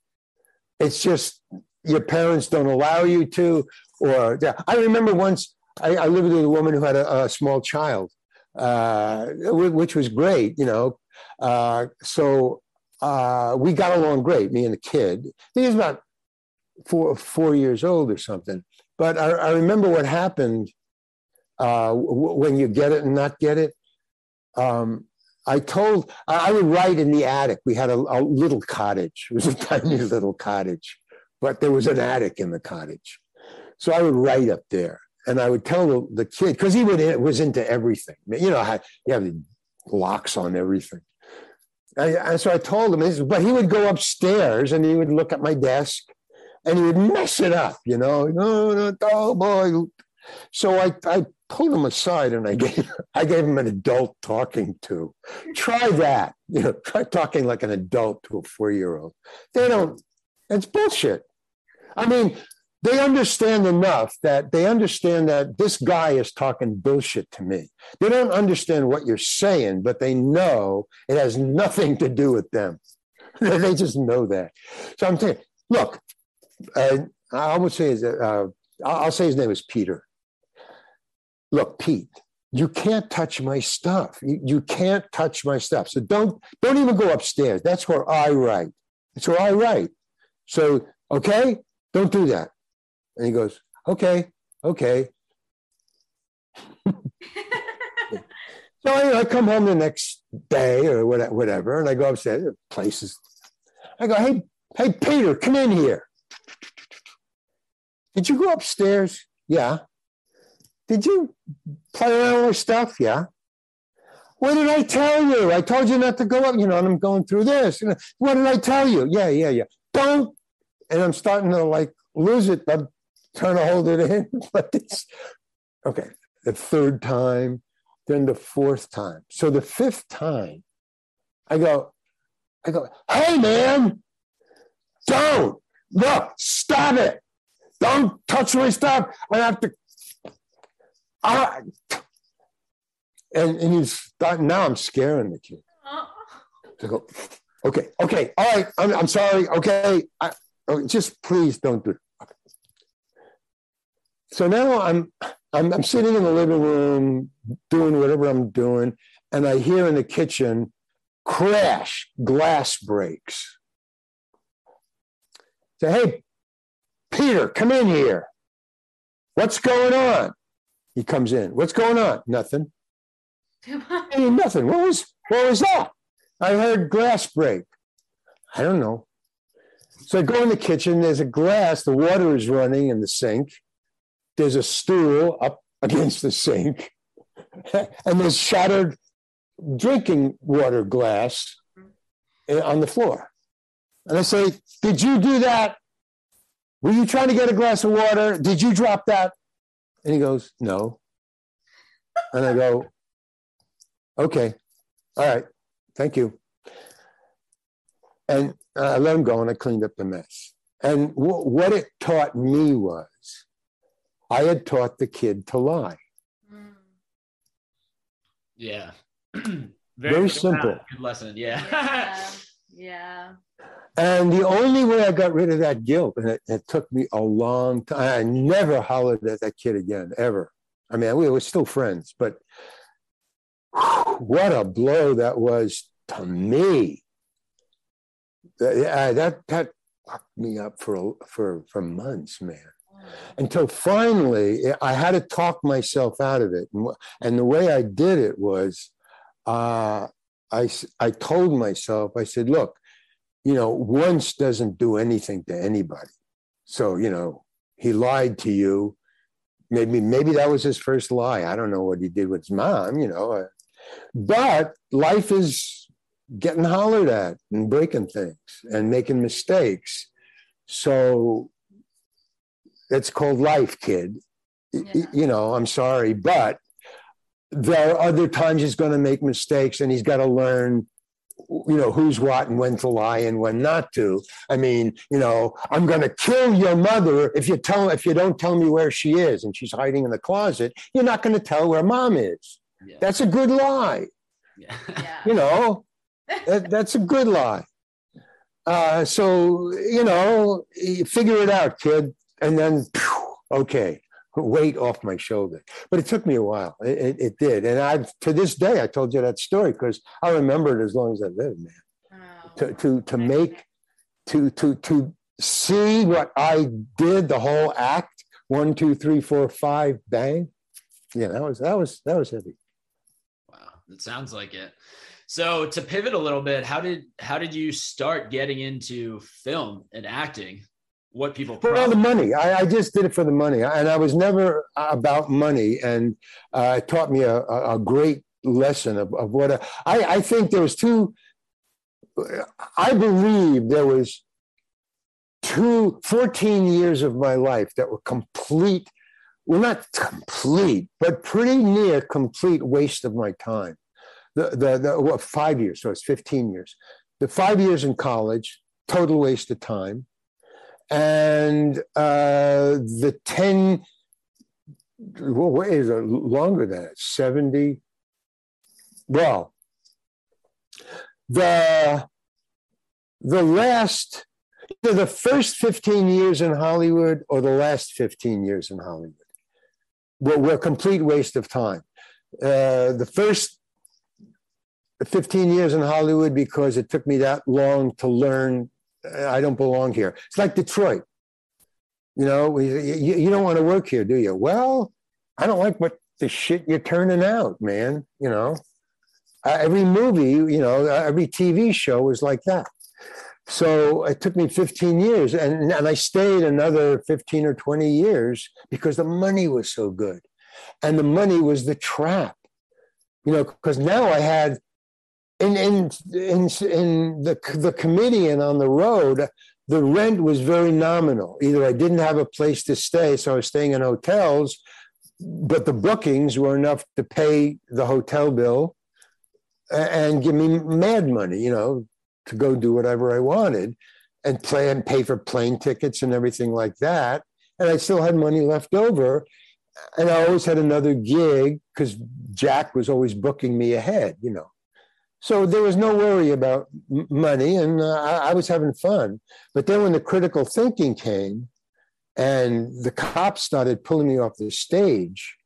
S3: It's just your parents don't allow you to. Or yeah. I remember once I, I lived with a woman who had a, a small child, uh, which was great. You know, uh, so uh, we got along great, me and the kid. He was about four four years old or something. But I, I remember what happened uh, w- when you get it and not get it. Um, I told I would write in the attic. We had a, a, little cottage. It was a tiny little cottage, but there was an attic in the cottage. So I would write up there, and I would tell the, the kid because he would was into everything. You know, you have locks on everything. I, so I told him, but he would go upstairs and he would look at my desk and he would mess it up, you know. No, no, oh boy, So I, I pulled him aside and I gave I gave him an adult talking to. Try that. You know, try talking like an adult to a four-year-old. They don't, it's bullshit. I mean, they understand enough that they understand that this guy is talking bullshit to me. They don't understand what you're saying, but they know it has nothing to do with them. they just know that. So I'm saying, look, uh, I would say is uh, I'll say his name is Peter. Look, Pete, you can't touch my stuff. You, you can't touch my stuff. So don't don't even go upstairs. That's where I write. That's where I write. So okay, don't do that. And he goes, okay, okay. so I, I, come home the next day or whatever, and I go upstairs. The place is. I go, hey, hey, Peter, come in here. Did you go upstairs? Yeah. Did you play around with stuff? Yeah. What did I tell you? I told you not to go up, you know, and I'm going through this. What did I tell you? Yeah, yeah, yeah. Don't. And I'm starting to like lose it. I'm trying to hold it in. But it's okay. The third time, then the fourth time. So the fifth time, I go, I go, hey man, don't look, stop it. Don't touch my stuff. I have to. I, and, and he's now I'm scaring the kid. To go, okay, okay, all right. I'm, I'm sorry. Okay, I, just please don't do it. So now I'm, I'm I'm sitting in the living room doing whatever I'm doing, and I hear in the kitchen crash, glass breaks. Say, hey, Peter, come in here. What's going on? He comes in. What's going on? Nothing. hey, nothing. What was what was that? I heard glass break. I don't know. So I go in the kitchen. There's a glass. The water is running in the sink. There's a stool up against the sink, and there's shattered drinking water glass on the floor. And I say, "Did you do that?" Were you trying to get a glass of water? Did you drop that? And he goes, No. And I go, Okay. All right. Thank you. And I let him go and I cleaned up the mess. And w- what it taught me was I had taught the kid to lie.
S1: Yeah.
S3: Very, Very simple.
S1: Good lesson. Yeah.
S2: yeah. yeah.
S3: And the only way I got rid of that guilt, and it, it, took me a long time, I never hollered at that kid again, ever. I mean, we were still friends, but what a blow that was to me. That, that, that fucked me up for, for, for months, man. Until finally, I had to talk myself out of it. And, the way I did it was uh, I, I told myself, I said, look, you know, once doesn't do anything to anybody. So, you know, he lied to you. Maybe, maybe that was his first lie. I don't know what he did with his mom, you know. Uh, but life is getting hollered at and breaking things and making mistakes. So it's called life, kid. Yeah. You know, I'm sorry, but there are other times he's going to make mistakes and he's got to learn you know who's what and when to lie and when not to i mean you know i'm going to kill your mother if you tell if you don't tell me where she is and she's hiding in the closet you're not going to tell where mom is yeah. that's a good lie yeah. you know that, that's a good lie uh, so you know figure it out kid and then okay weight off my shoulder. But it took me a while. It, it, it did. And I, to this day, I told you that story because I remember it as long as I live, man. Oh, to, to, to make, to, to, to see what I did, the whole act, one, two, three, four, five, bang. Yeah, that was, that was, that was heavy.
S1: Wow. It sounds like it. So to pivot a little bit, how did, how did you start getting into film and acting? What people
S3: for all the money. I, I, just did it for the money, and I was never about money. And uh, it taught me a, a great lesson of, of what a, I, I think there was two. I believe there was two 14 years of my life that were complete well, not complete, but pretty near complete waste of my time. The, the, the well, five years, so it's 15 years. The five years in college, total waste of time. And uh, the 10, well, what is it, longer than that? 70. Well, the, the last, either the first 15 years in Hollywood or the last 15 years in Hollywood were, were a complete waste of time. Uh, the first 15 years in Hollywood because it took me that long to learn I don't belong here. It's like Detroit. You know, you, you don't want to work here, do you? Well, I don't like what the shit you're turning out, man. You know, every movie, you know, uh, every TV show is like that. So it took me 15 years, and, and I stayed another 15 or 20 years because the money was so good. And the money was the trap, you know, because now I had in in in, in the the and on the road, the rent was very nominal. Either I didn't have a place to stay, so I was staying in hotels, but the bookings were enough to pay the hotel bill and give me mad money, you know, to go do whatever I wanted and play and pay for plane tickets and everything like that. And I still had money left over. And I always had another gig because Jack was always booking me ahead, you know. So there was no worry about money, and uh, I, I, was having fun. But then when the critical thinking came, and the cops started pulling me off the stage,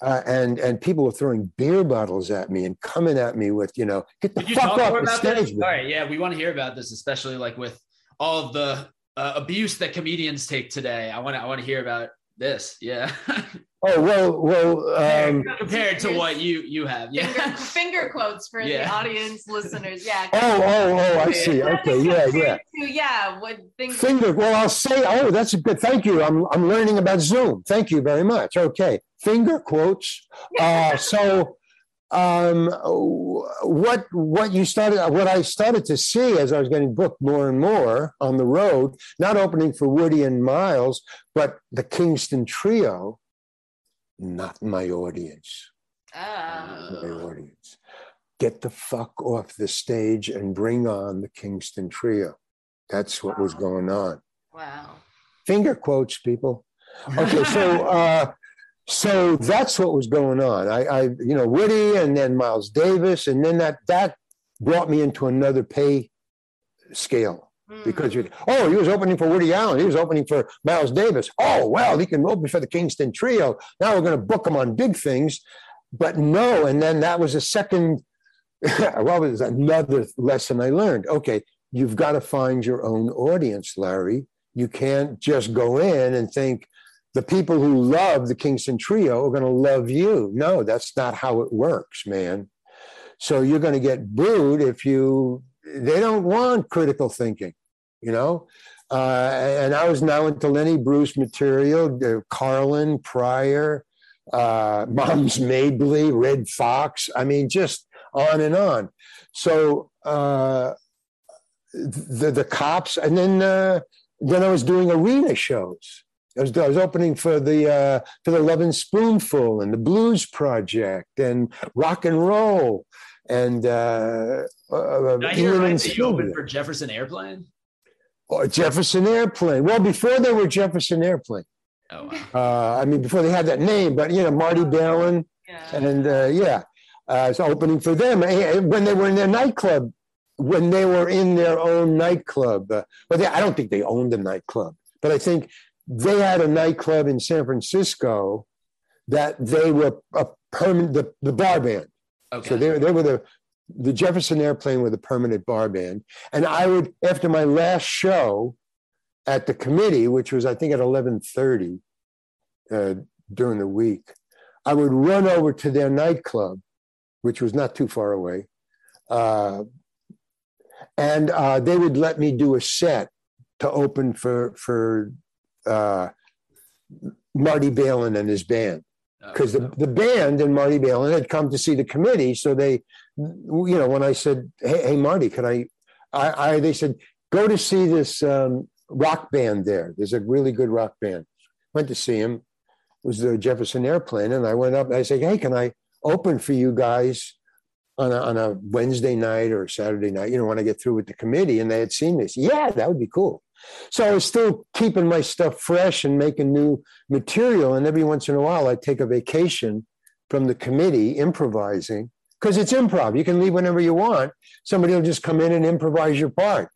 S3: and and people were throwing beer bottles at me and coming at me with, you know, get the fuck off the stage.
S1: All right, yeah, we want to hear about this, especially like with all of the uh, abuse that comedians take today. I want to I want to hear about this. Yeah.
S3: Oh well, well. Um,
S1: compared to what you you have, yeah.
S2: Finger, finger quotes for yeah. the audience listeners, yeah.
S3: Oh, oh, oh! I see. Okay, yeah, yeah.
S2: To, yeah, what things?
S3: Finger. Well, I'll say. Oh, that's a good. Thank you. I'm I'm learning about Zoom. Thank you very much. Okay, finger quotes. Uh, so, um, what what you started, what I started to see as I was getting booked more and more on the road, not opening for Woody and Miles, but the Kingston Trio not my audience.
S2: Ah.
S3: My audience. Get the fuck off the stage and bring on the Kingston Trio. That's what wow. was going on.
S2: Wow.
S3: Finger quotes, people. Okay, so uh, so that's what was going on. I, I, you know, Woody and then Miles Davis, and then that that brought me into another pay scale Hmm. because you oh he was opening for Woody Allen, he was opening for Miles Davis. Oh well, he can open for the Kingston Trio. Now we're going to book him on big things, but no. And then that was a second. well, it was another lesson I learned. Okay, you've got to find your own audience, Larry. You can't just go in and think the people who love the Kingston Trio are going to love you. No, that's not how it works, man. So you're going to get booed if you they don't want critical thinking, you know. Uh, and I was now into Lenny Bruce material, uh, Carlin, Pryor, uh, Moms Mabley, Redd Foxx. I mean, just on and on. So uh, the the cops, and then uh, then I was doing arena shows. I was, I was opening for the uh, for the Lovin' Spoonful and the Blues Project and rock and roll and uh,
S1: uh, I hear right that you opened for Jefferson Airplane.
S3: Oh, Jefferson Airplane. Well, before they were Jefferson Airplane.
S1: Oh,
S3: wow. uh, I mean, before they had that name, but you know, Marty Balin, yeah. and uh, yeah, uh, it's opening for them when they were in their nightclub. When they were in their own nightclub, uh, but they, I don't think they owned a nightclub, but I think they had a nightclub in San Francisco that they were a permanent the, the bar band Okay. So they, they were the the Jefferson Airplane with a permanent bar band, and I would after my last show at the committee, which was I think at eleven thirty uh, during the week, I would run over to their nightclub, which was not too far away, uh, and uh, they would let me do a set to open for for uh, Marty Balin and his band because the, the band and Marty Balin had come to see the committee. So they, you know, when I said, "Hey, hey Marty, could I, I, I," they said, "Go to see this um, rock band there. There's a really good rock band." Went to see him, was the Jefferson Airplane, and I went up and I said, "Hey, can I open for you guys on a, on a Wednesday night or Saturday night? You know, when I get through with the committee?" And they had seen this. Yeah, that would be cool. So I was still keeping my stuff fresh and making new material. And every once in a while, I'd take a vacation from the committee, improvising because it's improv. You can leave whenever you want. Somebody will just come in and improvise your part.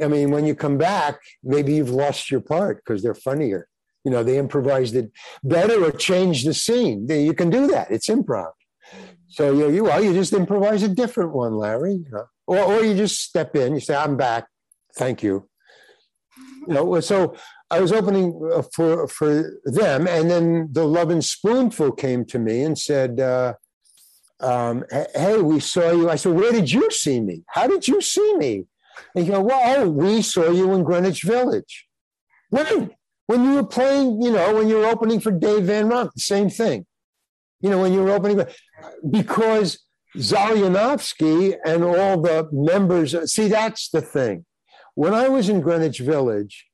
S3: I mean, when you come back, maybe you've lost your part because they're funnier. You know, they improvised it better or changed the scene. You can do that. It's improv. So you, you well, you just improvise a different one, Larry. You know? or, or you just step in. You say, "I'm back. Thank you." You know. So I was opening uh, for for them, and then the Lovin' Spoonful came to me and said, uh, um, "Hey, we saw you." I said, "Where did you see me? How did you see me?" And you go, "Well, we saw you in Greenwich Village." When? When you were playing, you know, when you were opening for Dave Van Ronk, same thing. You know, when you were opening, because Zal Yanovsky and all the members, see, that's the thing. When I was in Greenwich Village,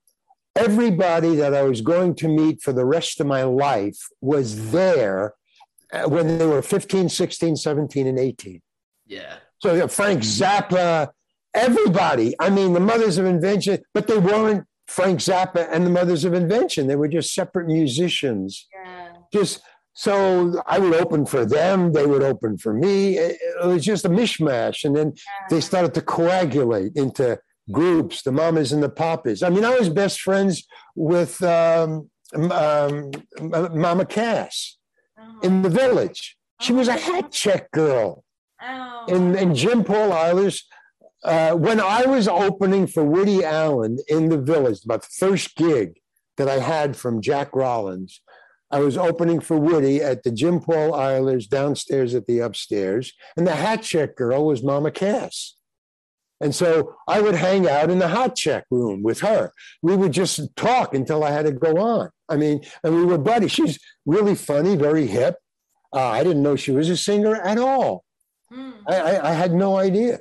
S3: everybody that I was going to meet for the rest of my life was there when they were 15, 16, 17, and 18.
S1: Yeah.
S3: So Frank Zappa, everybody. I mean, the Mothers of Invention, but they weren't Frank Zappa and the Mothers of Invention. They were just separate musicians. Yeah. Just so I would open for them, they would open for me. It, was just a mishmash. And then yeah. they started to coagulate into groups, the mamas and the papas. I mean, I was best friends with um, um, Mama Cass oh. in the village. She was a hat check girl. Oh. And, and Jim Paul Eilers, uh, when I was opening for Woody Allen in the village, about the first gig that I had from Jack Rollins, I was opening for Woody at the Jim Paul Eilers downstairs at the upstairs, and the hat check girl was Mama Cass. And so I would hang out in the hot check room with her. We would just talk until I had to go on. I mean, and we were buddies. She's really funny, very hip. Uh, I didn't know she was a singer at all. Hmm. I, I, I, had no idea.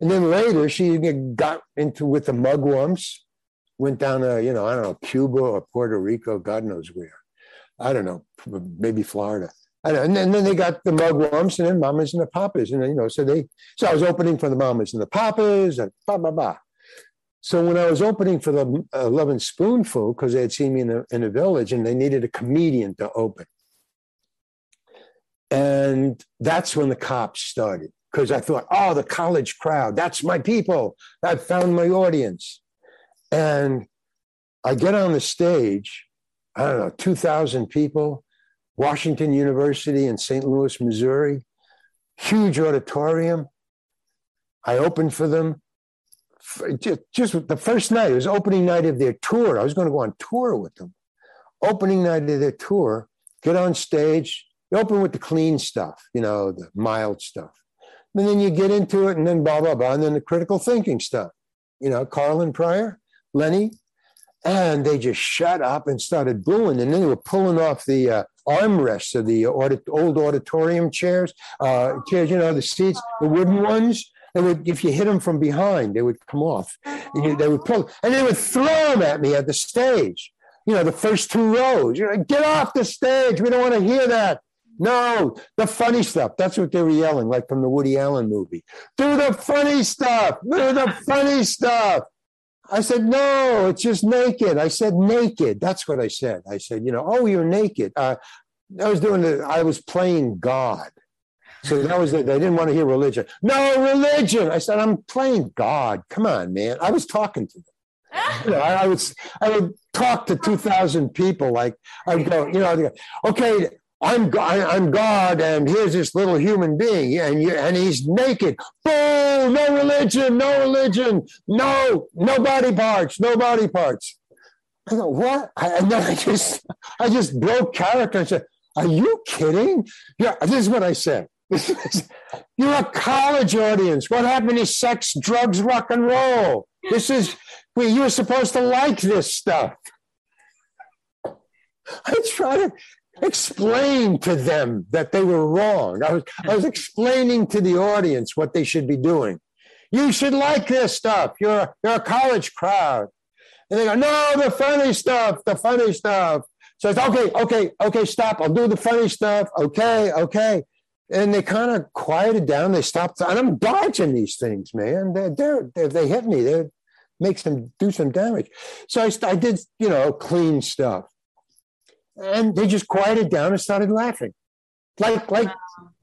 S3: And then later, she got into with the mugwumps, went down to, you know, I don't know, Cuba or Puerto Rico, God knows where. I don't know, maybe Florida. And then, and then they got the mugwumps and then mamas and the papas. And then, you know, so they, so I was opening for the mamas and the papas and blah, blah, blah. So when I was opening for the uh, Lovin' Spoonful, because they had seen me in a, in the village and they needed a comedian to open. And that's when the cops started, because I thought, oh, the college crowd, that's my people. I've found my audience. And I get on the stage, I don't know, 2,000 people Washington University in St. Louis, Missouri, huge auditorium. I opened for them. Just, just the first night, it was opening night of their tour. I was going to go on tour with them. Opening night of their tour, get on stage, you open with the clean stuff, you know, the mild stuff. And then you get into it and then blah, blah, blah. And then the critical thinking stuff, you know, Carlin Pryor, Lenny. And they just shut up and started booing. And then they were pulling off the uh, armrests of the audit, old auditorium chairs, uh, chairs, you know, the seats, the wooden ones. They would, if you hit them from behind, they would come off. You, they would pull, and they would throw them at me at the stage. You know, the first two rows. You know, get off the stage. We don't want to hear that. No, the funny stuff. That's what they were yelling, like from the Woody Allen movie. Do the funny stuff. Do the funny stuff. I said, no, it's just naked. I said, naked. That's what I said. I said, you know, oh, you're naked. Uh, I was doing it. I was playing God. So that was it. They didn't want to hear religion. No religion. I said, I'm playing God. Come on, man. I was talking to them. You know, I, I would I would talk to two thousand people. Like I'd go, you know, okay, I'm God, I'm God, and here's this little human being, and you, and he's naked. Boom! No religion, no religion, no, no body parts, no body parts. I go, what? And then I just, I just broke character and said, "Are you kidding?" Yeah, this is what I said. You're a college audience. What happened to sex, drugs, rock and roll? This is, well, you're supposed to like this stuff. I try to explain to them that they were wrong. I was, I was explaining to the audience what they should be doing. You should like this stuff. You're, you're a college crowd. And they go, no, the funny stuff, the funny stuff. So it's okay, okay, okay, stop. I'll do the funny stuff. Okay, okay. And they kind of quieted down. They stopped, and I'm dodging these things, man. They're, they're, they're they hit me. They makes them do some damage. So I, I did, you know, clean stuff, and they just quieted down and started laughing, like like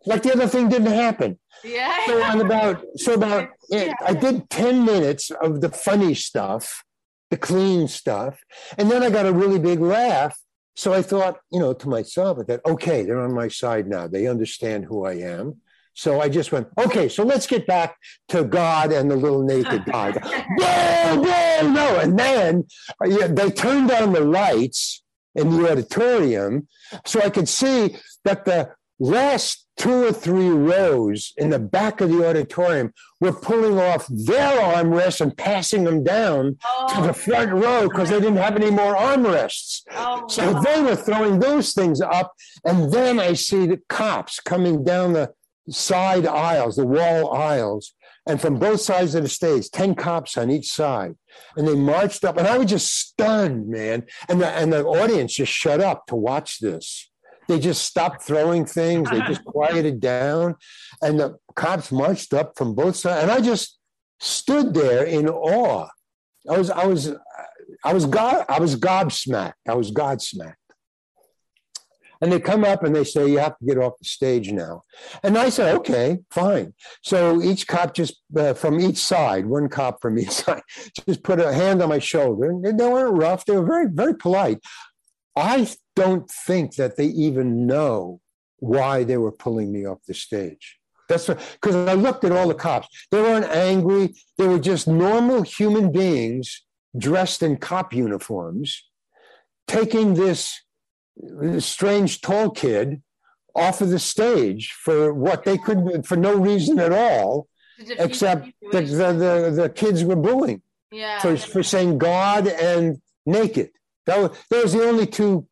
S3: like the other thing didn't happen.
S2: Yeah.
S3: So on about so about yeah, I did ten minutes of the funny stuff, the clean stuff, and then I got a really big laugh. So I thought, you know, to myself, that okay, they're on my side now. They understand who I am. So I just went, okay, so let's get back to God and the little naked guy. no, no, no. And then uh, they turned on the lights in the auditorium so I could see that the last two or three rows in the back of the auditorium were pulling off their armrests and passing them down oh, to the oh. front row because they didn't have any more armrests. Oh, so wow. they were throwing those things up. And then I see the cops coming down the side aisles, the wall aisles, and from both sides of the stage, 10 cops on each side. And they marched up, and I was just stunned, man. And the, and the audience just shut up to watch this. They just stopped throwing things, they just quieted down. And the cops marched up from both sides. And I just stood there in awe. I was, I was, I was God, I was gobsmacked. I was godsmacked. And they come up and they say, You have to get off the stage now. And I said, Okay, fine. So each cop just uh, from each side, one cop from each side, just put a hand on my shoulder. And they weren't rough, they were very, very polite. I don't think that they even know why they were pulling me off the stage. That's because I looked at all the cops. They weren't angry. They were just normal human beings dressed in cop uniforms, taking this this strange tall kid off of the stage for what they could for no reason at all except that the, the, the, kids were booing
S2: yeah.
S3: for, for saying god and naked that was, that was the only two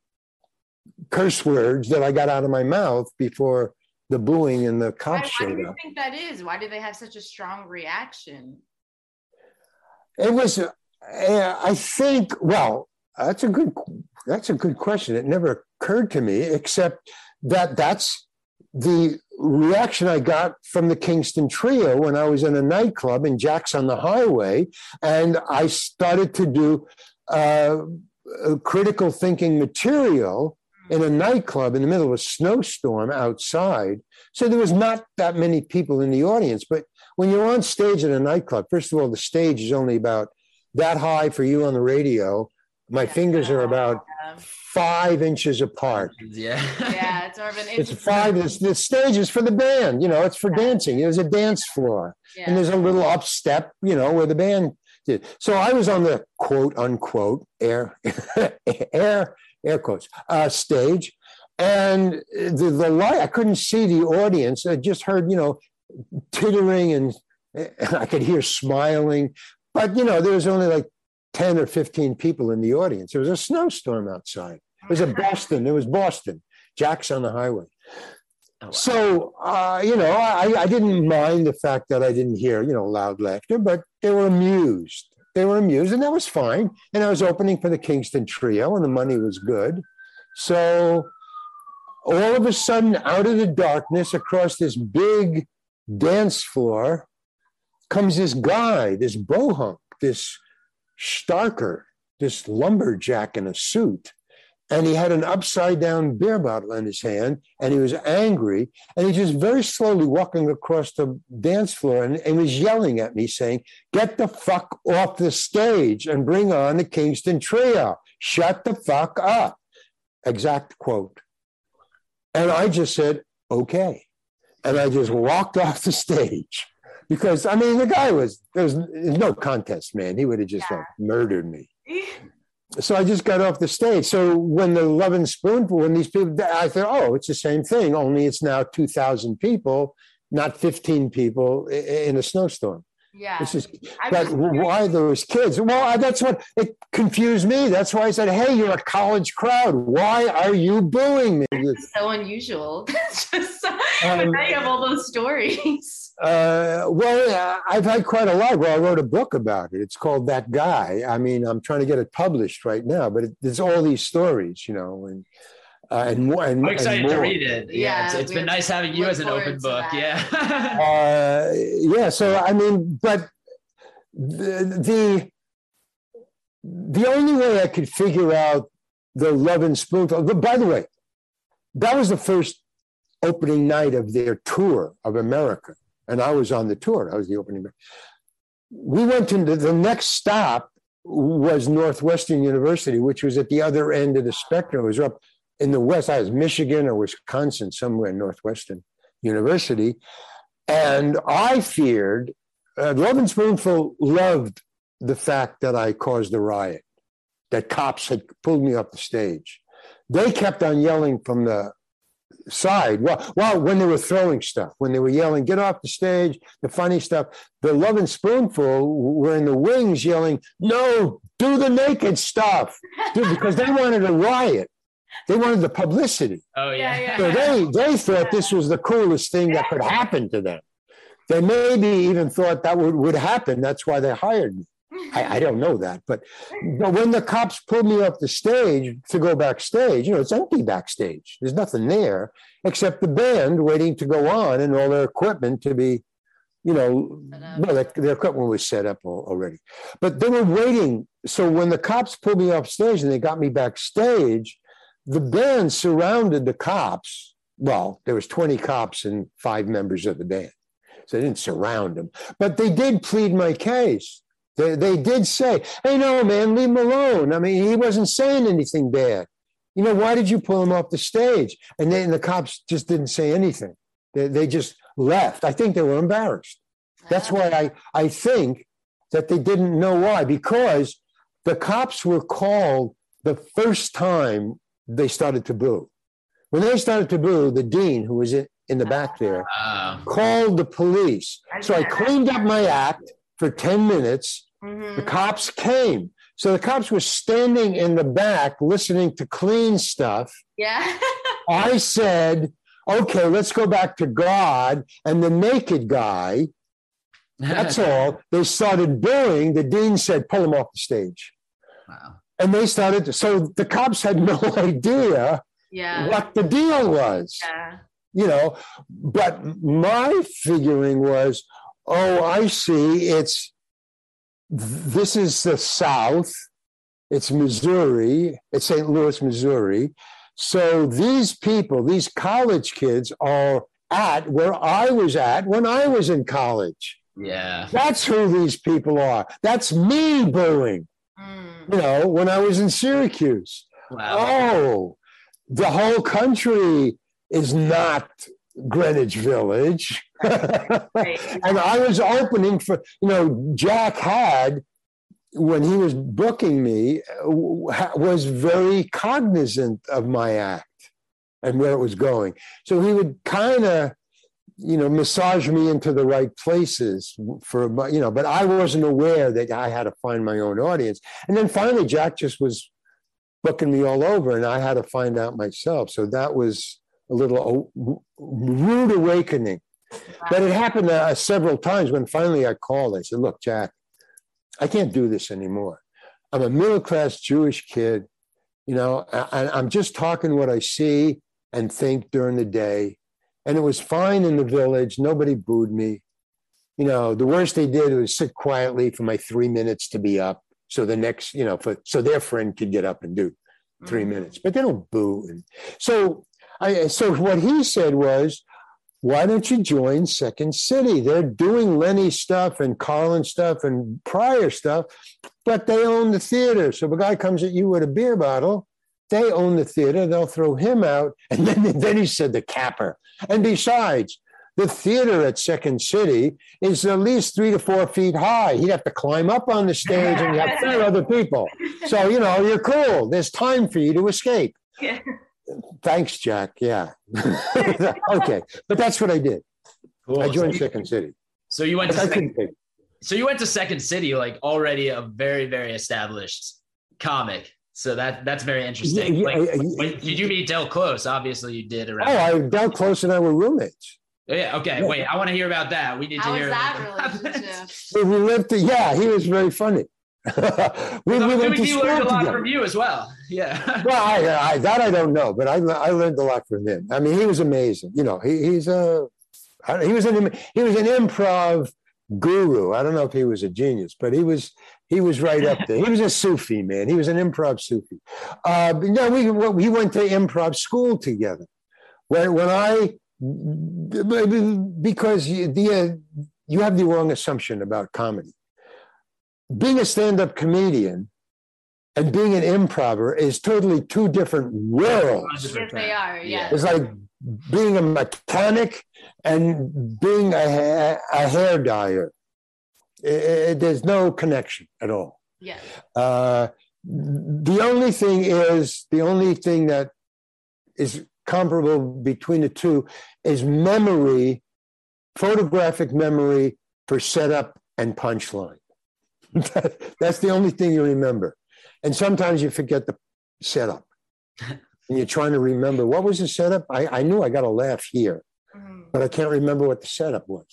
S3: curse words that i got out of my mouth before the booing and the cops
S2: why,
S3: why
S2: do you think that is? Why do they have such a strong reaction?
S3: It was uh, i think well that's a good that's a good question. It never occurred to me, except that that's the reaction I got from the Kingston Trio when I was in a nightclub in Jack's on the Highway, and I started to do uh, critical thinking material in a nightclub in the middle of a snowstorm outside. So there was not that many people in the audience. But when you're on stage at a nightclub, first of all, the stage is only about that high for you on the radio my fingers are about five inches apart.
S1: Yeah.
S2: yeah, it's more of an
S3: It's five. It's, the stage is for the band. You know, it's for dancing. There's a dance floor, yeah. and there's a little up step. You know, where the band did. So I was on the quote unquote air air air quotes uh, stage, and the the light. I couldn't see the audience. I just heard you know tittering and I could hear smiling, but you know there was only like 10 or 15 people in the audience. There was a snowstorm outside. It was in Boston. It was Boston. Jack's on the highway. Oh. So, uh, you know, I, I didn't mind the fact that I didn't hear, you know, loud laughter, but they were amused. They were amused, and that was fine. And I was opening for the Kingston Trio, and the money was good. So, all of a sudden, out of the darkness, across this big dance floor, comes this guy, this bohunk, this Starker, this lumberjack in a suit, and he had an upside down beer bottle in his hand, and he was angry, and he just very slowly walking across the dance floor and, and was yelling at me, saying, "Get the fuck off the stage and bring on the Kingston Trio. Shut the fuck up." Exact quote. And I just said, "Okay," and I just walked off the stage because I mean the guy was there's no contest, man. He would have just yeah. like murdered me. So I just got off the stage. So when the Lovin' Spoonful, when these people, I thought, oh, it's the same thing. Only it's now two thousand people, not fifteen people in a snowstorm.
S2: Yeah.
S3: It's just, but why those kids? Well, that's what it confused me. That's why I said, "Hey, you're a college crowd. Why are you booing me?"
S2: It's so unusual. just Um, now you have all those stories.
S3: Uh, well, I've had quite a lot. Well, I wrote a book about it. It's called That Guy. I mean, I'm trying to get it published right now, but it, there's all these stories, you know, and uh, and more. And,
S1: I'm excited
S3: and
S1: to read it. Yeah,
S2: Yeah,
S1: it's, it's
S2: we
S1: been nice having you as an open book.
S2: that.
S1: Yeah.
S3: uh, yeah. So I mean, but the, the the only way I could figure out the Lovin' Spoonful. But by the way, that was the first opening night of their tour of America, and I was on the tour. I was the opening. We went into the, next stop was Northwestern University, which was at the other end of the spectrum. It was up in the west. I was Michigan or Wisconsin, somewhere Northwestern University, and I feared. Uh, and Spoonful loved the fact that I caused a riot, that cops had pulled me off the stage. They kept on yelling from the side. Well, well, when they were throwing stuff, when they were yelling, "Get off the stage!" The funny stuff. The Lovin' Spoonful were in the wings yelling, "No, do the naked stuff," Dude, because they wanted a riot. They wanted the publicity.
S1: oh yeah.
S2: Yeah,
S3: So they they thought this was the coolest thing that could happen to them. They maybe even thought that would, would happen. That's why they hired me. I, I don't know that, but but when the cops pulled me off the stage to go backstage, you know, it's empty backstage. There's nothing there except the band waiting to go on and all their equipment to be, you know, well, their, their equipment was set up already. But they were waiting. So when the cops pulled me off stage and they got me backstage, the band surrounded the cops. Well, there was 20 cops and five members of the band. So they didn't surround them, but they did plead my case. They, they did say, hey, no, man, leave him alone. I mean, he wasn't saying anything bad. You know, why did you pull him off the stage? And then the cops just didn't say anything. They, they just left. I think they were embarrassed. That's why I, I think that they didn't know why, because the cops were called the first time they started to boo. When they started to boo, the dean, who was in, in the back there,
S1: Um,
S3: called the police. So I cleaned up my act for 10 minutes. The
S2: Mhm.
S3: cops came. So the cops were standing in the back listening to clean stuff.
S2: Yeah.
S3: I said, okay, let's go back to God and the naked guy. That's all. They started booing. The dean said, pull him off the stage.
S1: wow.
S3: And they started, to, so the cops had no idea
S2: Yeah.
S3: what the deal was.
S2: Yeah.
S3: you know but my figuring was oh i see. It's this is the south. It's missouri. It's st louis missouri. So these people these college kids are at where i was at when i was in college.
S1: Yeah.
S3: that's who these people are. That's me booing
S2: Mm.
S3: you know when i was in syracuse.
S1: Wow.
S3: oh, the whole country is not Greenwich Village.
S2: Right.
S3: and I was opening for, you know, Jack had, when he was booking me, was very cognizant of my act and where it was going. So he would kind of, you know, massage me into the right places for, you know, but I wasn't aware that I had to find my own audience. And then finally, Jack just was booking me all over, and I had to find out myself. So that was a little rude awakening. But it happened uh, several times when finally I called. I said, Look, Jack, I can't do this anymore. I'm a middle class Jewish kid, you know, and I'm just talking what I see and think during the day. And it was fine in the village. Nobody booed me. You know, the worst they did was sit quietly for my three minutes to be up. So the next, you know, for so their friend could get up and do three
S2: Mhm.
S3: minutes, but they don't boo. And so I so what he said was, why don't you join Second City? They're doing Lenny stuff and Carlin stuff and Pryor stuff, but they own the theater. So if a guy comes at you with a beer bottle, they own the theater, they'll throw him out. And then, then he said the capper. And besides, the theater at Second City is at least three to four feet high. He'd have to climb up on the stage and you have other people. So, you know, you're cool. There's time for you to escape.
S2: Yeah.
S3: Thanks, Jack. Yeah. okay. But that's what I did.
S1: Cool.
S3: I joined
S1: so, you,
S3: Second City.
S1: so you went
S3: But
S1: to second,
S3: couldn't
S1: so you went to Second City, like already a very very established comic. So that that's very interesting.
S3: Yeah,
S1: like,
S3: yeah,
S1: when-
S3: yeah.
S1: did you meet Del Close? Obviously, you did. Around.
S3: Oh, I Del Close and I were roommates.
S1: Oh, yeah. Okay.
S3: Yeah.
S1: Wait. I want to hear about that. We need
S2: How
S1: to
S2: is
S1: hear
S2: that
S1: about
S2: relationship?
S3: We we lived. To, yeah, he was very funny. we,
S1: So
S3: we went to school
S1: learned a lot
S3: together.
S1: from you as well. Yeah.
S3: Well, I, I that I don't know, but I I learned a lot from him. I mean, he was amazing. You know, he, he's a he was an he was an improv guru. I don't know if he was a genius, but he was he was right up there. He was a Sufi man. He was an improv Sufi. Uh, no, we we went to improv school together. When when I because the uh, you have the wrong assumption about comedy. Being a stand-up comedian and being an improver is totally two different worlds.
S2: Yes, they are.
S1: Yeah.
S2: Yes.
S3: It's like being a mechanic and being a, a hair dyer. I- I- there's no connection at all.
S2: Yes.
S3: Uh, the only thing is, the only thing that is comparable between the two is memory, photographic memory for setup and punchline. That's the only thing you remember. And sometimes you forget the setup. and you're trying to remember what was the setup? I, I knew I got a laugh here,
S2: Mhm.
S3: but I can't remember what the setup was.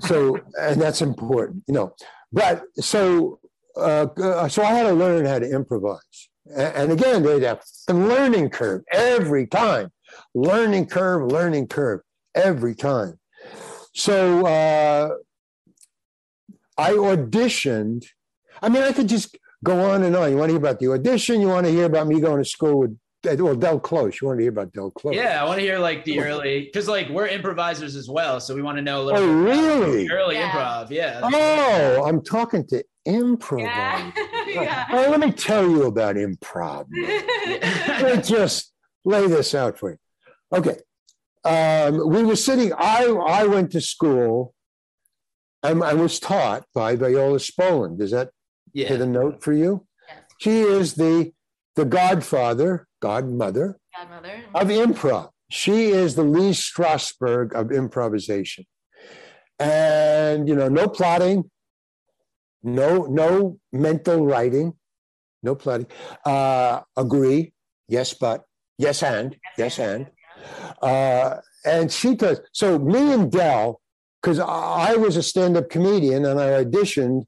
S3: So, and that's important, you know. But so, uh, uh, so I had to learn how to improvise. And again, there's that the learning curve every time, learning curve, learning curve every time. So uh, I auditioned. I mean, I could just go on and on. You want to hear about the audition? You want to hear about me going to school with well, Del Close. You want to hear about Del Close?
S1: Yeah, I want to hear like the early, because like we're improvisers as well, so we want to know a little.
S3: Oh,
S1: bit about
S3: really?
S1: the Early
S2: Yeah.
S1: improv, yeah.
S3: Oh, I'm talking to improv.
S2: Yeah. yeah.
S3: Oh, let me tell you about improv. Let me just lay this out for you. Okay. Um, we were sitting, I, I went to school and I was taught by Viola Spolin. Does that
S1: yeah.
S3: hit a note for you?
S2: Yes.
S3: She is the, the godfather, godmother
S2: Godmother.
S3: of improv. She is the Lee Strasberg of improvisation. And, you know, no plotting, no, no mental writing, no plotting. Uh, agree, yes, but, yes, and, yes, and. Uh, and she does. So me and Del, because I was a stand-up comedian and I auditioned,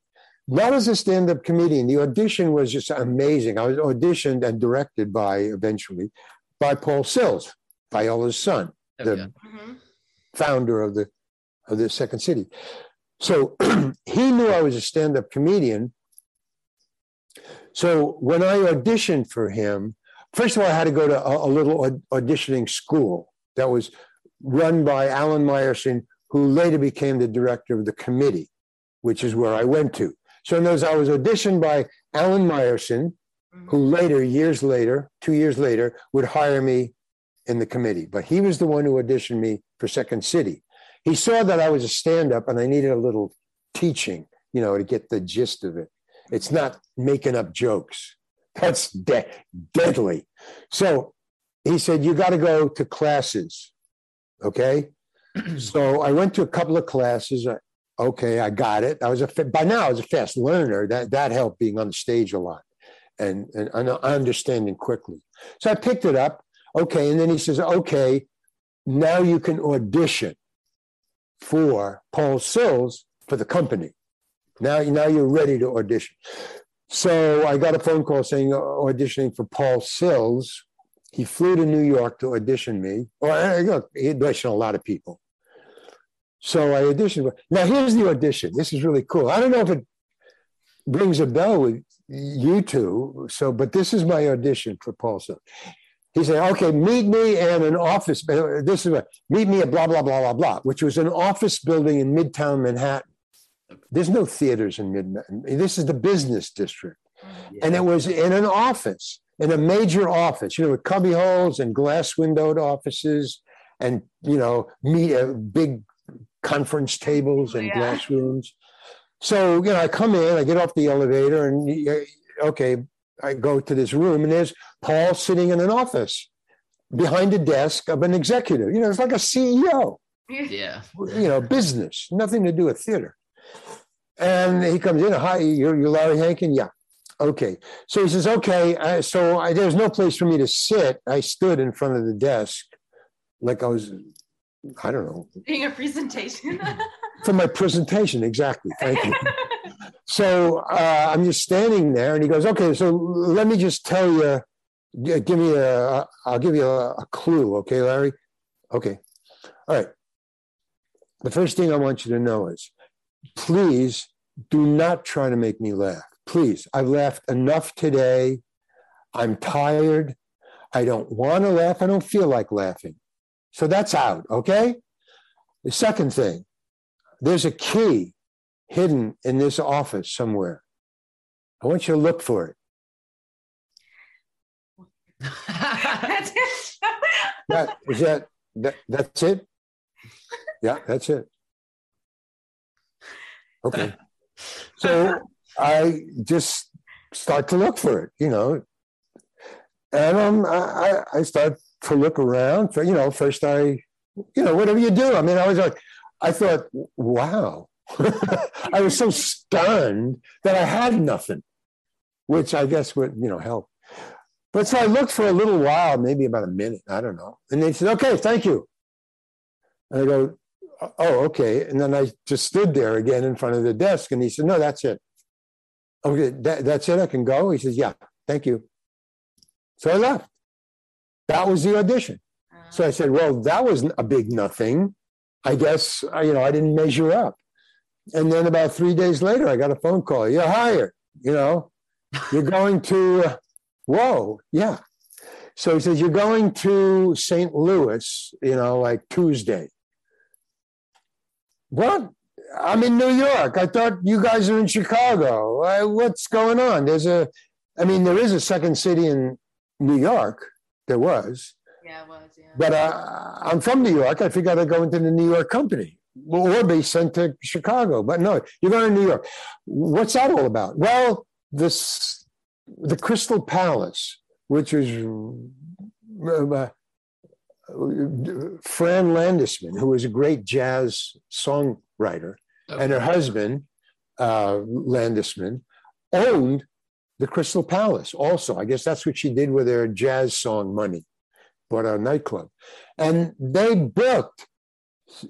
S3: not as a stand-up comedian. The audition was just amazing. I was auditioned and directed by eventually by Paul Sills, Viola's son, the
S1: Okay.
S2: Mhm.
S3: founder of the of the Second City. So he knew I was a stand-up comedian. So when I auditioned for him, first of all, I had to go to a, a little aud- auditioning school that was run by Alan Myerson, who later became the director of the committee, which is where I went to. So in those, I was auditioned by Alan Myerson, mm-hmm. who later, years later, two years later, would hire me in the committee. But he was the one who auditioned me for Second City. He saw that I was a stand up and I needed a little teaching, you know, to get the gist of it. It's not making up jokes. That's de- deadly. So he said, You got to go to classes. Okay. So I went to a couple of classes. I- Okay, I got it. I was a by now I was a fast learner. That that helped being on the stage a lot and, and, and understanding quickly. So I picked it up. Okay. And then he says, okay, now you can audition for Paul Sills for the company. Now, now you're ready to audition. So I got a phone call saying uh, auditioning for Paul Sills. He flew to New York to audition me. Or look, he auditioned a lot of people. So I auditioned. Now here's the audition. This is really cool. I don't know if it brings a bell with you two. So, but this is my audition for Paul Sills. He said, "Okay, meet me in an office. This is what meet me at blah blah blah blah blah, which was an office building in Midtown Manhattan. There's no theaters in Midtown. This is the business district, and it was in an office, in a major office, you know, with cubby holes and glass windowed offices, and you know, meet uh, big conference tables and
S2: Yeah.
S3: glass rooms. So you know, I come in, I get off the elevator, and okay, I go to this room, and there's Paul sitting in an office behind a desk of an executive. You know, it's like a CEO
S1: Yeah.
S3: you know, business, nothing to do with theater. And he comes in, hi, you're, you're Larry Hankin? Yeah. Okay. So he says, okay. Uh, so I, there was no place for me to sit. I stood in front of the desk like I was, I don't know.
S2: Being a presentation.
S3: for my presentation, exactly. Thank you. so uh, I'm just standing there and he goes, okay, so let me just tell you, give me a, I'll give you a, a clue. Okay, Larry? Okay. All right. The first thing I want you to know is please do not try to make me laugh. Please, I've laughed enough today. I'm tired. I don't want to laugh. I don't feel like laughing. So that's out, okay? The second thing, there's a key hidden in this office somewhere. I want you to look for it. that, is that, that that's it? Yeah, that's it. Okay. So I just start to look for it, you know. And um, I, I start to look around you know, first I, you know, whatever you do. I mean, I was like, I thought, wow. I was so stunned that I had nothing, which I guess would, you know, help. But so I looked for a little while, maybe about a minute, I don't know. And they said, okay, thank you. And I go, oh, oh okay. And then I just stood there again in front of the desk and he said, no, that's it. Okay, that, that's it. I can go. He says, yeah, thank you. So I left. That was the audition. So I said, well, that was a big nothing. I guess, you know, I didn't measure up. And then about three days later, I got a phone call. You're hired. You know, you're going to, uh, whoa, yeah. So he says, you're going to St. Louis, you know, like Tuesday. What? I'm in New York. I thought you guys are in Chicago. Uh, what's going on? There's a, I mean, there is a second city in New York. There was.
S2: Yeah, it was. Yeah.
S3: But uh, I'm from New York. I figured I'd go into the New York company or be sent to Chicago. But no, you're going to New York. What's that all about? Well, this the Crystal Palace, which is uh, Fran Landesman, who was a great jazz songwriter, okay. and her husband, uh, Landesman, owned the Crystal Palace also. I guess that's what she did with her jazz song money, bought a nightclub. And they booked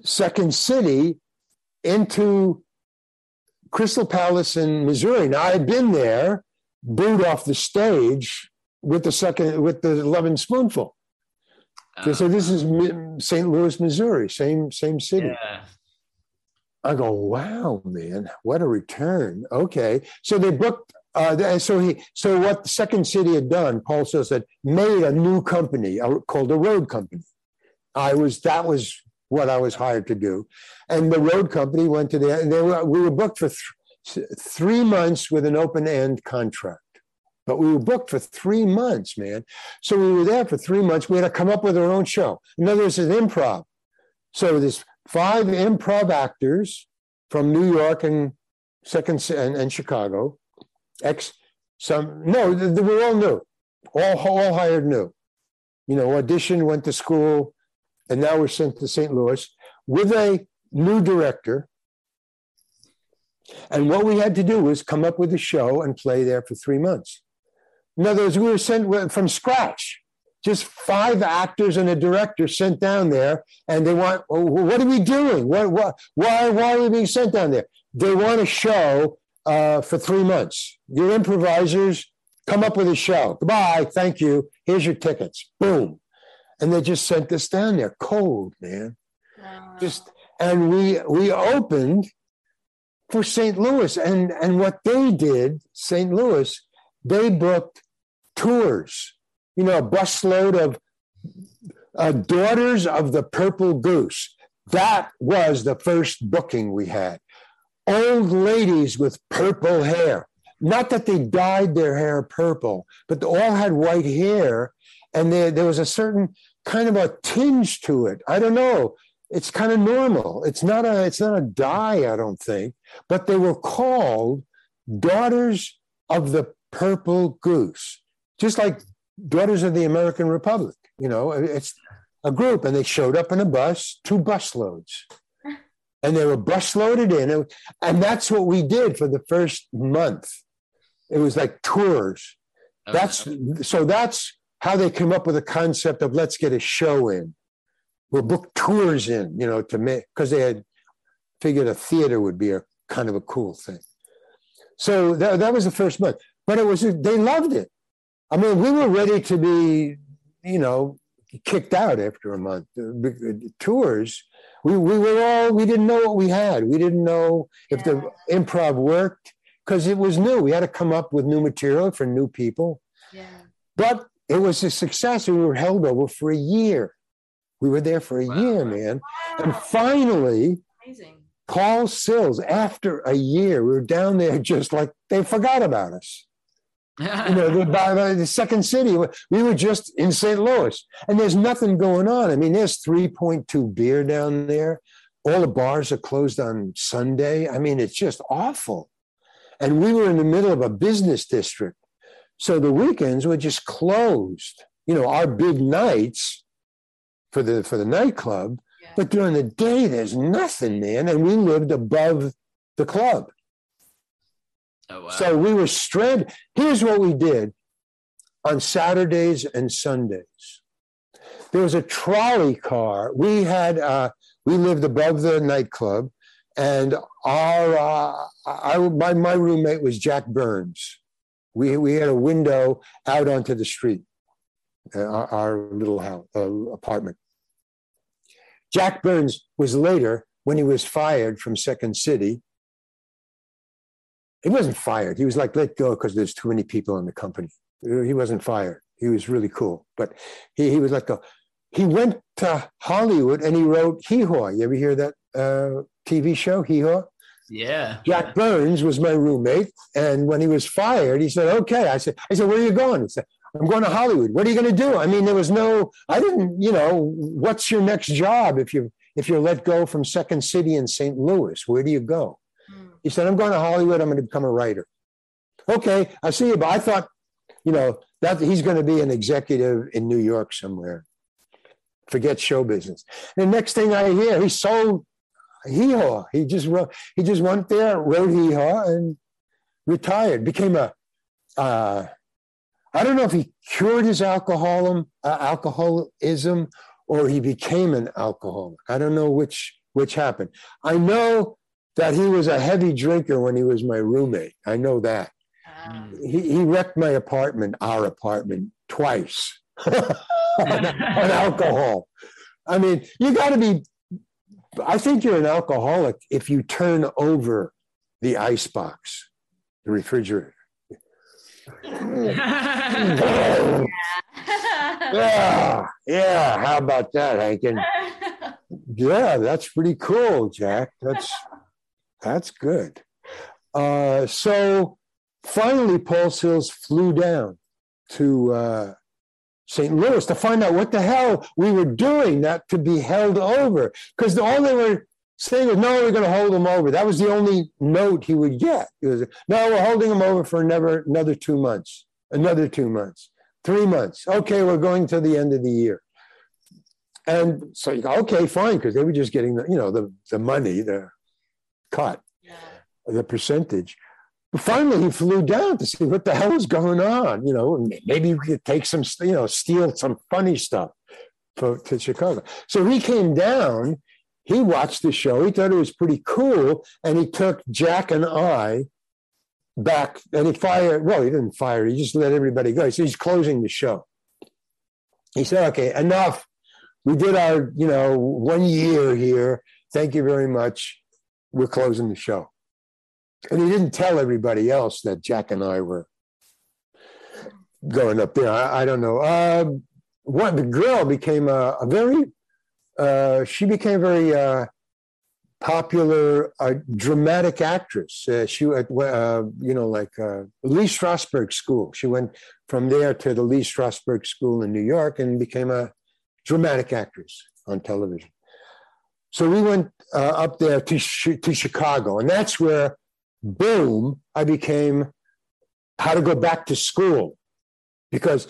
S3: Second City into Crystal Palace in Missouri. Now I had been there, booed off the stage with the second with the Lovin' Spoonful. They said this is St. Louis, Missouri, same same city. Yeah. I go, wow, man, what a return. Okay, so they booked. Uh, so he, so what the Second City had done, Paul says that made a new company called a road company. I was that was what I was hired to do, and the road company went to the. And they were we were booked for th- three months with an open end contract. But we were booked for three months, man. So we were there for three months. We had to come up with our own show. In other words, it's improv. So there's five improv actors from New York and second and, and Chicago. Ex some no, they were all new, all all hired new. You know, auditioned, went to school, and now we're sent to St. Louis with a new director. And what we had to do was come up with a show and play there for three months. In other words, we were sent from scratch. Just five actors and a director sent down there, and they want, oh, what are we doing? What, what, why, why are we being sent down there? They want a show uh, for three months. Your improvisers come up with a show. Goodbye, thank you. Here's your tickets. Boom. And they just sent us down there, cold, man. Wow. Just and we we opened for St. Louis, and and what they did, St. Louis, they booked tours, you know, a busload of uh, Daughters of the Purple Goose. That was the first booking we had. Old ladies with purple hair. Not that they dyed their hair purple, but they all had white hair. And there, there was a certain kind of a tinge to it. I don't know. It's kind of normal. It's not a it's not a dye, I don't think. But they were called Daughters of the Purple Goose just like Daughters of the American Republic. You know, it's a group, and they showed up in a bus, two bus loads, and they were bus loaded in, and that's what we did for the first month. It was like tours.
S1: Oh,
S3: That's so that's how they came up with the concept of let's get a show in. We'll book tours in, you know, to make because they had figured a theater would be a kind of a cool thing. So that, that was the first month. But it was they loved it. I mean, we were ready to be, you know, kicked out after a month. Tours, we, we were all, we didn't know what we had. We didn't know if the improv worked because it was new. We had to come up with new material for new people.
S2: Yeah.
S3: But it was a success. We were held over for a year. We were there for a
S1: Wow.
S3: year, man. And finally,
S2: Amazing.
S3: Paul Sills, after a year, we were down there just like they forgot about us. You know, the, by, by the second city, we were just in St. Louis, and there's nothing going on. I mean, there's 3.2 beer down there. All the bars are closed on Sunday. I mean, it's just awful. And we were in the middle of a business district. So the weekends were just closed. You know, our big nights for the for the nightclub,
S2: Yeah.
S3: but during the day, there's nothing, man. And we lived above the club.
S1: Oh.
S3: So we were stranded. Here's what we did on Saturdays and Sundays. There was a trolley car. We had uh, we lived above the nightclub, and our uh, I, my my roommate was Jack Burns. We we had a window out onto the street, uh, our, our little house uh, apartment. Jack Burns was later when he was fired from Second City he wasn't fired. He was like let go because there's too many people in the company. He wasn't fired. He was really cool, but he, he was let go. He went to Hollywood and he wrote Hee Haw. You ever hear that uh, TV show, Hee Haw?
S1: yeah.
S3: Jack Burns was my roommate, and when he was fired, he said, "Okay." I said, "I said, where are you going?" He said, "I'm going to Hollywood." What are you going to do? I mean, there was no. I didn't. You know, what's your next job if you if you're let go from Second City in St. Louis? Where do you go? He said, I'm going to Hollywood. I'm going to become a writer. Okay, I see you. But I thought, you know, that he's going to be an executive in New York somewhere. Forget show business. And the next thing I hear, he sold Hee Haw. He just wrote, he just went there, wrote Hee Haw, and retired. Became a, uh, I don't know if he cured his alcoholism, uh, alcoholism, or he became an alcoholic. I don't know which which happened. I know that he was a heavy drinker when he was my roommate. I know that.
S2: Wow.
S3: He, he wrecked my apartment, our apartment, twice on, on alcohol. I mean, you got to be, I think you're an alcoholic if you turn over the ice box, the refrigerator. Yeah, yeah. How about that, Hankin? Yeah, that's pretty cool, Jack. That's that's good. Uh, so finally, Paul Sills flew down to uh, St. Louis to find out what the hell we were doing, not to be held over, because all they were saying was, "No, we're going to hold him over." That was the only note he would get. It was, "No, we're holding him over for another another two months, another two months, three months." Okay, we're going to the end of the year. And so okay, fine, because they were just getting the, you know, the, the money, the cut,
S2: Yeah.
S3: the percentage. But finally, he flew down to see what the hell was going on. You know, maybe we could take some, you know, steal some funny stuff for, to Chicago. So he came down. He watched the show. He thought it was pretty cool, and he took Jack and I back. And he fired. Well, he didn't fire. He just let everybody go. He said he's closing the show. He said, "Okay, enough. We did our, you know, one year here. Thank you very much. We're closing the show." And he didn't tell everybody else that Jack and I were going up there. I, I don't know. Uh, what the girl became a, a very, uh, she became very uh, popular uh, dramatic actress. Uh, she, went, uh, you know, like uh, Lee Strasberg School. She went from there to the Lee Strasberg School in New York and became a dramatic actress on television. So we went uh, up there to, to Chicago, and that's where, boom, I became how to go back to school because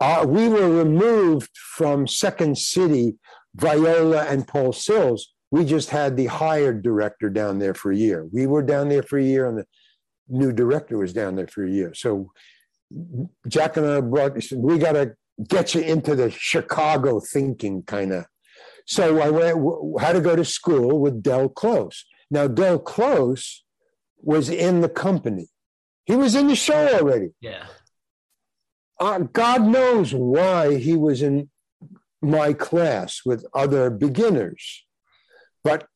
S3: uh, we were removed from Second City, Viola and Paul Sills. We just had the hired director down there for a year. We were down there for a year, and the new director was down there for a year. So Jack and I brought, we got to get you into the Chicago thinking kind of. So I went, had to go to school with Del Close. Now, Del Close was in the company. He was in the show already.
S1: Yeah.
S3: Uh, God knows why he was in my class with other beginners. But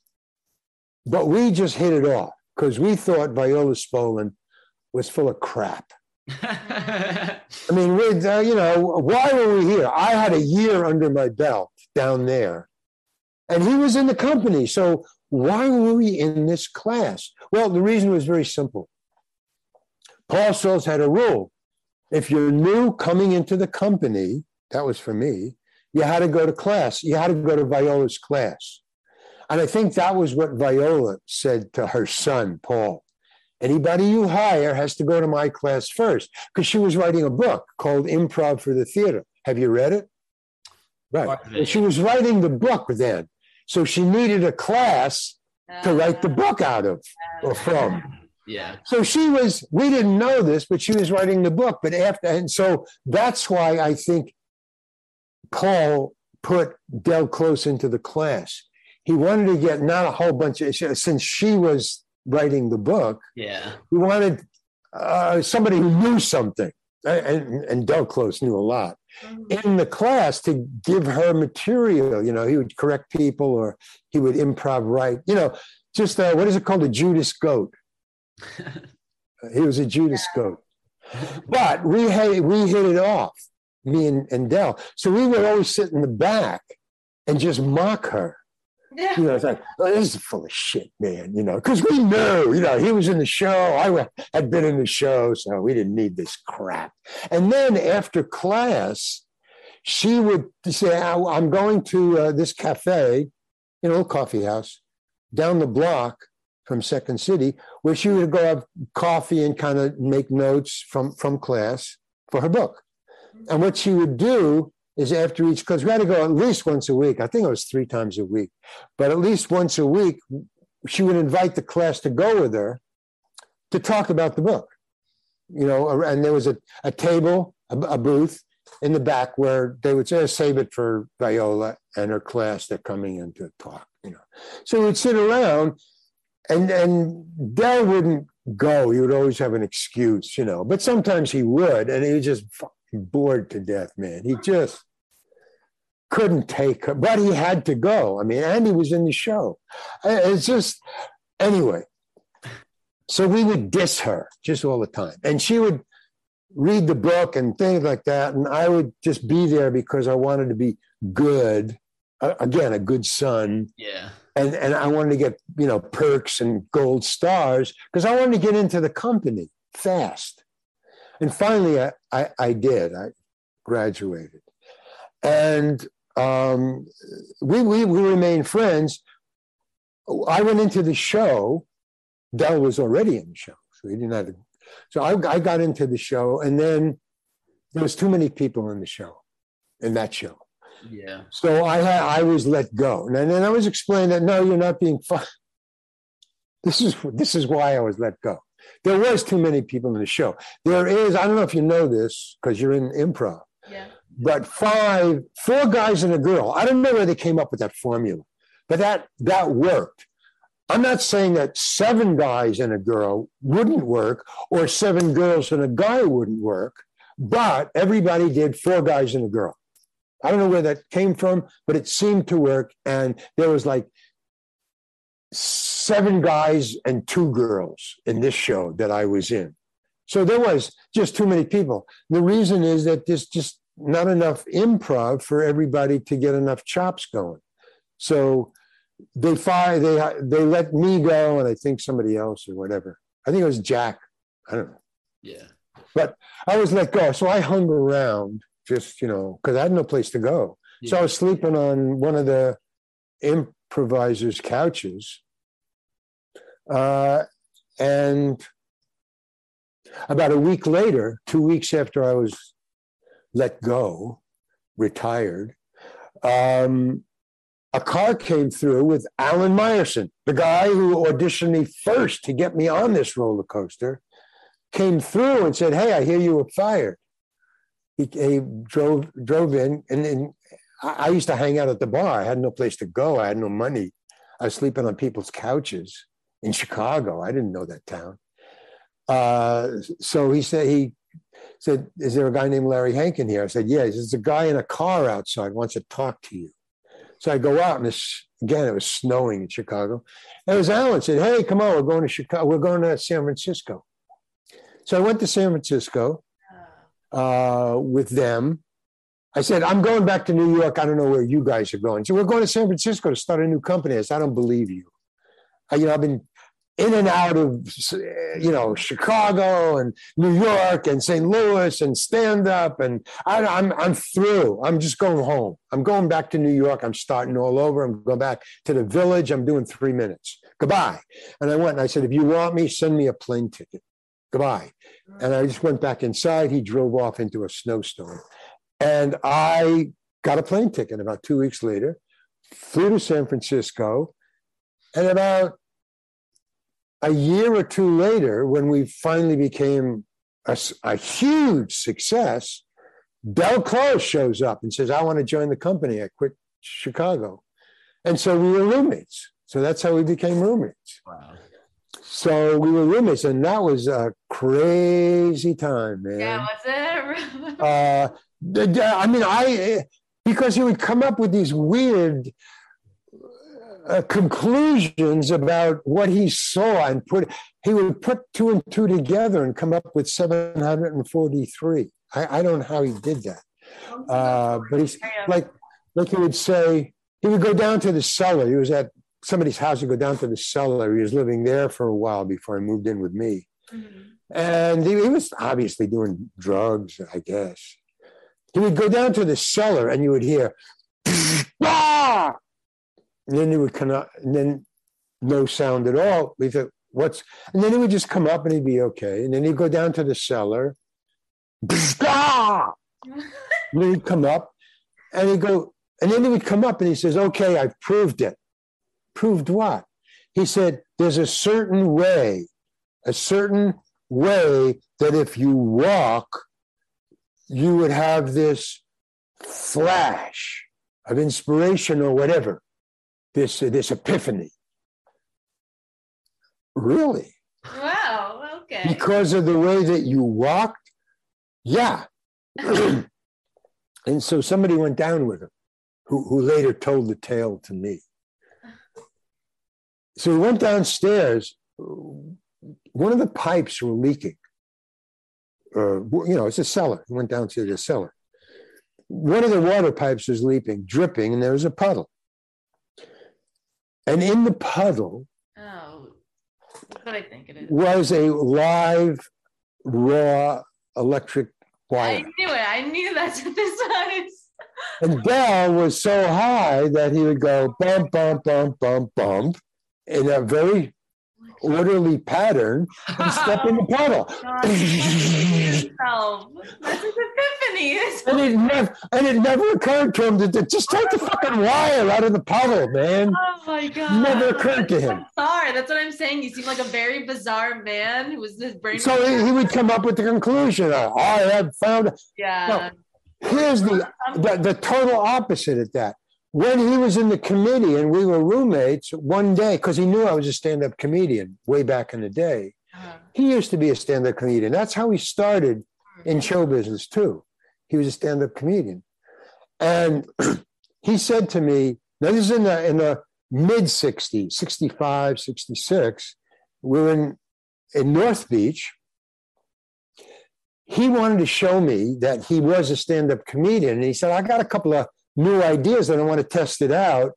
S3: but we just hit it off because we thought Viola Spolin was full of crap. I mean, with uh, you know, why were we here? I had a year under my belt down there, and he was in the company. So why were we in this class? Well, the reason was very simple. Paul Schultz had a rule: if you're new coming into the company, that was for me, you had to go to class. You had to go to Viola's class. And I think that was what Viola said to her son, Paul. Anybody you hire has to go to my class first because she was writing a book called Improv for the Theater. Have you read it? Right. She was writing the book then. So she needed a class to write the book out of or from.
S1: Yeah.
S3: So she was, we didn't know this, but she was writing the book. But after, and so that's why I think Paul put Del Close into the class. He wanted to get not a whole bunch of, since she was writing the book.
S1: Yeah.
S3: We wanted uh, somebody who knew something, and, and Del Close knew a lot mm-hmm. in the class to give her material. You know, he would correct people or he would improv write. You know, just uh, what is it called? A Judas goat. he was a Judas yeah. goat. But we had, we hit it off, me and, and Del. So we would always sit in the back and just mock her. Yeah. You know, it's like, oh, this is full of shit, man, you know, because we knew, you know, he was in the show. I had been in the show, so we didn't need this crap. And then after class, she would say, I'm going to uh, this cafe, you know, coffee house down the block from Second City, where she would go have coffee and kind of make notes from, from class for her book. And what she would do is after each, because we had to go at least once a week. I think it was three times a week, but at least once a week, she would invite the class to go with her to talk about the book. You know, and there was a, a table, a, a booth in the back where they would say, save it for Viola and her class. They're coming in to talk, you know. So we'd sit around and and Del wouldn't go. He would always have an excuse, you know. But sometimes he would, and he was just bored to death, man. He just couldn't take her, but he had to go. I mean, Andy was in the show. It's just, anyway. So we would diss her just all the time. And she would read the book and things like that. And I would just be there because I wanted to be good. again, a good son.
S1: Yeah.
S3: And, and I wanted to get, you know, perks and gold stars because I wanted to get into the company fast. And finally, I, I, I did. I graduated. And um, we, we, we remained friends. I went into the show. Del was already in the show, so he didn't have to. So I, I got into the show, and then there was too many people in the show, in that show.
S1: Yeah.
S3: So I had I was let go, and then I was explained that no, you're not being fun. This is this is why I was let go. There was too many people in the show. There is I don't know if you know this because you're in improv.
S2: Yeah
S3: but five, four guys and a girl. I don't know where they came up with that formula, but that that worked. I'm not saying that seven guys and a girl wouldn't work or seven girls and a guy wouldn't work, but everybody did four guys and a girl. I don't know where that came from, but it seemed to work. And there was like seven guys and two girls in this show that I was in. So there was just too many people. The reason is that this just not enough improv for everybody to get enough chops going. So they fire, they they let me go, and I think somebody else or whatever. I think it was Jack. I don't know.
S1: Yeah.
S3: But I was let go, so I hung around just you know because I had no place to go. Yeah. So I was sleeping on one of the improvisers' couches, uh, and about a week later, two weeks after I was let go, retired, um, a car came through with Alan Myerson, the guy who auditioned me first to get me on this roller coaster. came through and said, "Hey, I hear you were fired." He, he drove drove in, and, I, I used to hang out at the bar. I had no place to go. I had no money. I was sleeping on people's couches in Chicago. I didn't know that town. Uh, so he said he said, "Is there a guy named Larry Hankin here?" I said, "Yeah." He says, "There's a guy in a car outside wants to talk to you." So I go out, and this again, it was snowing in Chicago. And it was Alan said, "Hey, come on, we're going to Chicago. We're going to San Francisco." So I went to San Francisco uh, with them. I said, "I'm going back to New York. I don't know where you guys are going." So we're going to San Francisco to start a new company. I said, "I don't believe you." I, you know, I've been in and out of you know Chicago and New York and St. Louis and stand up and I, I'm I'm through. I'm just going home. I'm going back to New York. I'm starting all over. I'm going back to the village. I'm doing three minutes. Goodbye. And I went and I said, if you want me, send me a plane ticket. Goodbye. And I just went back inside. He drove off into a snowstorm, and I got a plane ticket. About two weeks later, flew to San Francisco, and about a year or two later, when we finally became a, a huge success, Del Close shows up and says, I want to join the company. I quit Chicago. And so we were roommates. So that's how we became roommates. Wow. So we were roommates, and that was a crazy time, man.
S2: Yeah, was
S3: it? uh, I mean, I because he would come up with these weird uh, conclusions about what he saw and put he would put two and two together and come up with 743 i, I don't know how he did that. Uh, but he's like like he would say he would go down to the cellar. He was at somebody's house he'd go down to the cellar. He was living there for a while before he moved in with me. Mm-hmm. and he, he was obviously doing drugs i guess. He would go down to the cellar and you would hear! And then he would come up, and then no sound at all. We thought, what's, and then he would just come up and he'd be okay. And then he'd go down to the cellar. and then he'd come up and he'd go, and then he would come up and he says, okay, I've proved it. Proved what? He said, there's a certain way, a certain way that if you walk, you would have this flash of inspiration or whatever this uh, this epiphany. Really?
S2: Wow. Okay.
S3: Because of the way that you walked, yeah. and so somebody went down with him, who who later told the tale to me. So we went downstairs. One of the pipes were leaking. Uh, you know, it's a cellar. We went down to the cellar. One of the water pipes was leaking, dripping, and there was a puddle. And in the puddle
S2: oh, what I think it is.
S3: was a live, raw electric wire.
S2: I knew it. I knew that's what this was.
S3: And Del was so high that he would go bump, bump, bump, bump, bump in a very orderly pattern and step in the puddle.
S2: That's his epiphany.
S3: and it never and it never occurred to him to, to just take the fucking wire out of the puddle, man.
S2: Oh my god.
S3: Never occurred to him.
S2: Sorry, that's what I'm saying. You seem like a very bizarre man who was his brain.
S3: So he, he, would come up with the conclusion. Uh, I have found
S2: Yeah.
S3: here's the, the the total opposite of that when he was in the committee and we were roommates one day because he knew i was a stand-up comedian way back in the day uh-huh. he used to be a stand-up comedian that's how he started in hmm. show business too he was a stand-up comedian and he said to me now this is in the in the mid 60s 65 66 we we're in in north beach he wanted to show me that he was a stand-up comedian and he said i got a couple of new ideas and I want to test it out.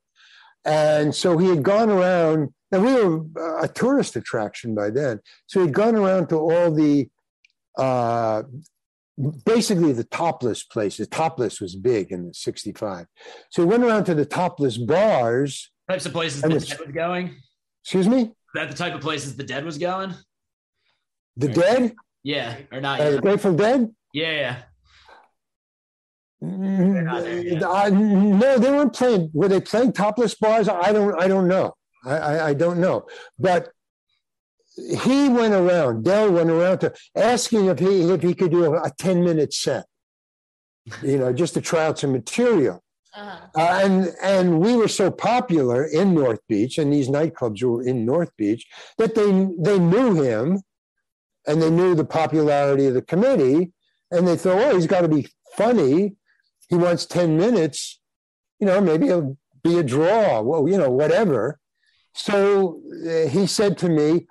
S3: And so he had gone around, and we were a tourist attraction by then. So he'd gone around to all the, uh, basically the topless places. Topless was big in 65. So he went around to the topless bars.
S1: Types of places the dead was going.
S3: Excuse me?
S1: That the type of places the dead was going?
S3: The dead?
S1: Yeah, or not.
S3: Uh, Grateful Dead?
S1: Yeah, yeah.
S3: Uh, no, they weren't playing. Were they playing topless bars? I don't. I don't know. I, I, I don't know. But he went around, Del went around to asking if he if he could do a, a 10 minute set, you know, just to try out some material. Uh-huh. Uh, and and we were so popular in North Beach, and these nightclubs were in North Beach that they they knew him, and they knew the popularity of the committee, and they thought, oh, he's got to be funny. He wants ten minutes, you know, maybe it'll be a draw, well, you know, whatever. So uh, he said to me,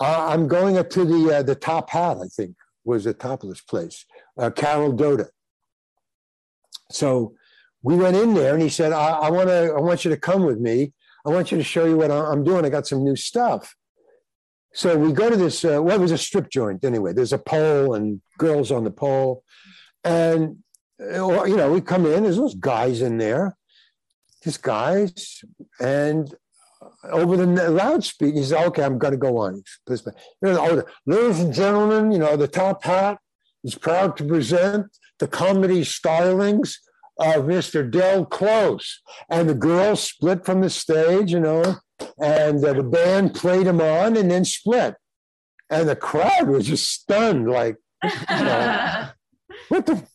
S3: uh, "I'm going up to the uh, the Top Hat, I think was the top of this place, uh, Carol Doda." So we went in there and he said, I, I want to, I want you to come with me. I want you to show you what I'm doing. I got some new stuff. So we go to this, uh, well, it was a strip joint anyway. There's a pole and girls on the pole. And, uh, you know, we come in, there's those guys in there, just guys. And over the loudspeaker, he said, okay, I'm going to go on. Ladies and gentlemen, you know, the top hat is proud to present the comedy stylings of Mr. Del Close. And the girls split from the stage, you know, and uh, the band played him on and then split. And the crowd was just stunned, like, you know, what the?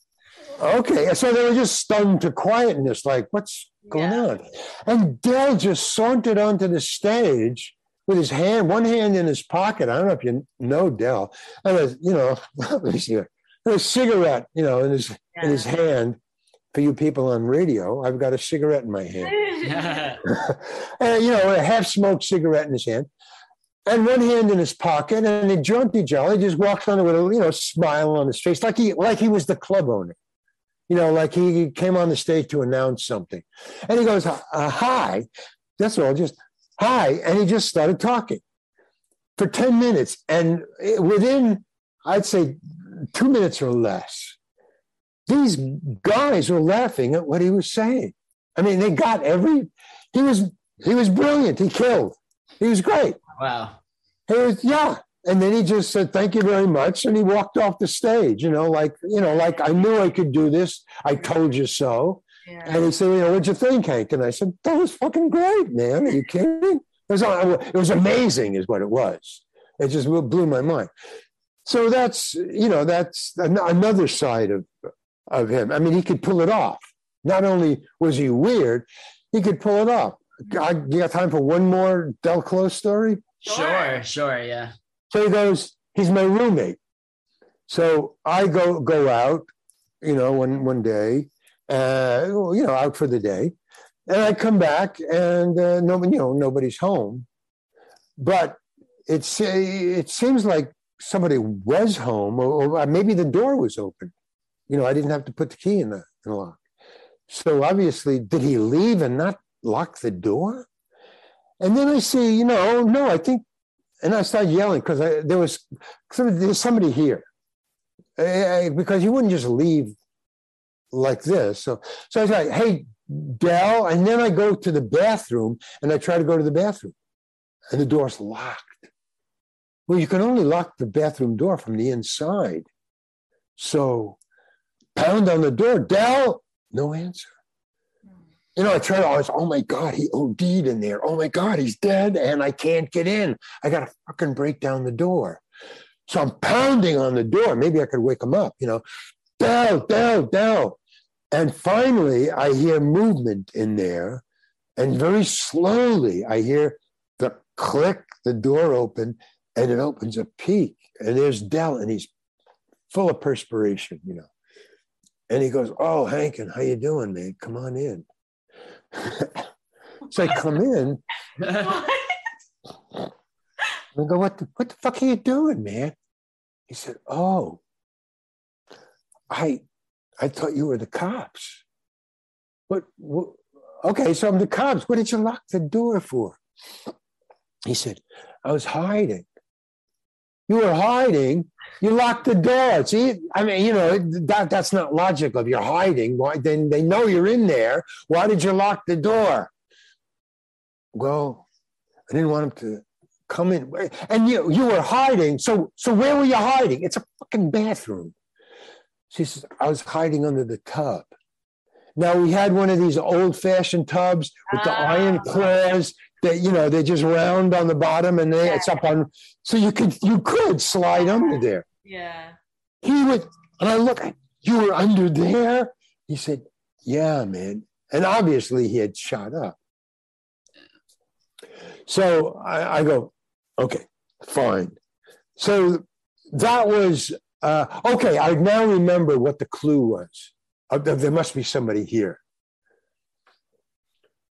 S3: Okay, so they were just stunned to quietness, like, what's going yeah. on? And Del just sauntered onto the stage with his hand, one hand in his pocket. I don't know if you know Del, And a, you know, let me see, a cigarette, you know, in his yeah. in his hand for you people on radio, I've got a cigarette in my hand. and, you know, a half smoked cigarette in his hand, and one hand in his pocket, and a jaunty jolly just walks on with a you know smile on his face, like he like he was the club owner. You know, like he came on the stage to announce something, and he goes, uh, "Hi," that's all, just hi, and he just started talking for ten minutes, and within, I'd say, two minutes or less, these guys were laughing at what he was saying. I mean, they got every. He was he was brilliant. He killed. He was great.
S1: Wow.
S3: He was yeah. And then he just said, "Thank you very much," and he walked off the stage. You know, like you know, like I knew I could do this. I told you so. Yeah. And he said, "You know, what'd you think, Hank?" And I said, "That was fucking great, man. Are you kidding? It was uh, it was amazing, is what it was. It just blew my mind." So that's you know that's another side of of him. I mean, he could pull it off. Not only was he weird, he could pull it off. I, you got time for one more Del Close story?
S1: Sure, sure, yeah.
S3: So he goes, he's my roommate. So I go go out, you know, one one day, uh, you know, out for the day, and I come back and uh, nobody, you know, nobody's home. But it's it seems like somebody was home, or, or maybe the door was open you know, I didn't have to put the key in the, in the lock. So obviously, did he leave and not lock the door? And then I see, you know, no, I think, and I started yelling because there was somebody, there was somebody here, uh, because you wouldn't just leave like this. So, so I was like, hey, Del, and then I go to the bathroom and I try to go to the bathroom, and the door's locked. Well, you can only lock the bathroom door from the inside. So pound on the door. Del, no answer. You know, I try to always, oh my God, he OD'd in there. Oh my God, he's dead and I can't get in. I got to fucking break down the door. So I'm pounding on the door. Maybe I could wake him up, you know. Del, Del, Del. And finally, I hear movement in there. And very slowly, I hear the click, the door open, and it opens a peek. And there's Del, and he's full of perspiration, you know. And he goes, "Oh, Hankin, how you doing, man? Come on in." So I come in. I go, "What the what the fuck are you doing, man?" He said, "Oh, I I thought you were the cops." What, what? Okay, so I'm the cops. What did you lock the door for? He said, "I was hiding." You were hiding. You locked the door. See, I mean, you know, that that's not logical. If you're hiding, why then they know you're in there. Why did you lock the door? Well, I didn't want him to come in. And you you were hiding. So so where were you hiding? It's a fucking bathroom. She says, I was hiding under the tub. Now we had one of these old-fashioned tubs with the iron ah. claws They, you know, they're just round on the bottom and they, yeah. it's up on. So you could you could slide under there.
S2: Yeah.
S3: He would, and I look. You were under there. He said, "Yeah, man." And obviously, he had shot up. So I, I go, okay, fine. So that was uh, okay. I now remember what the clue was. Uh, there must be somebody here.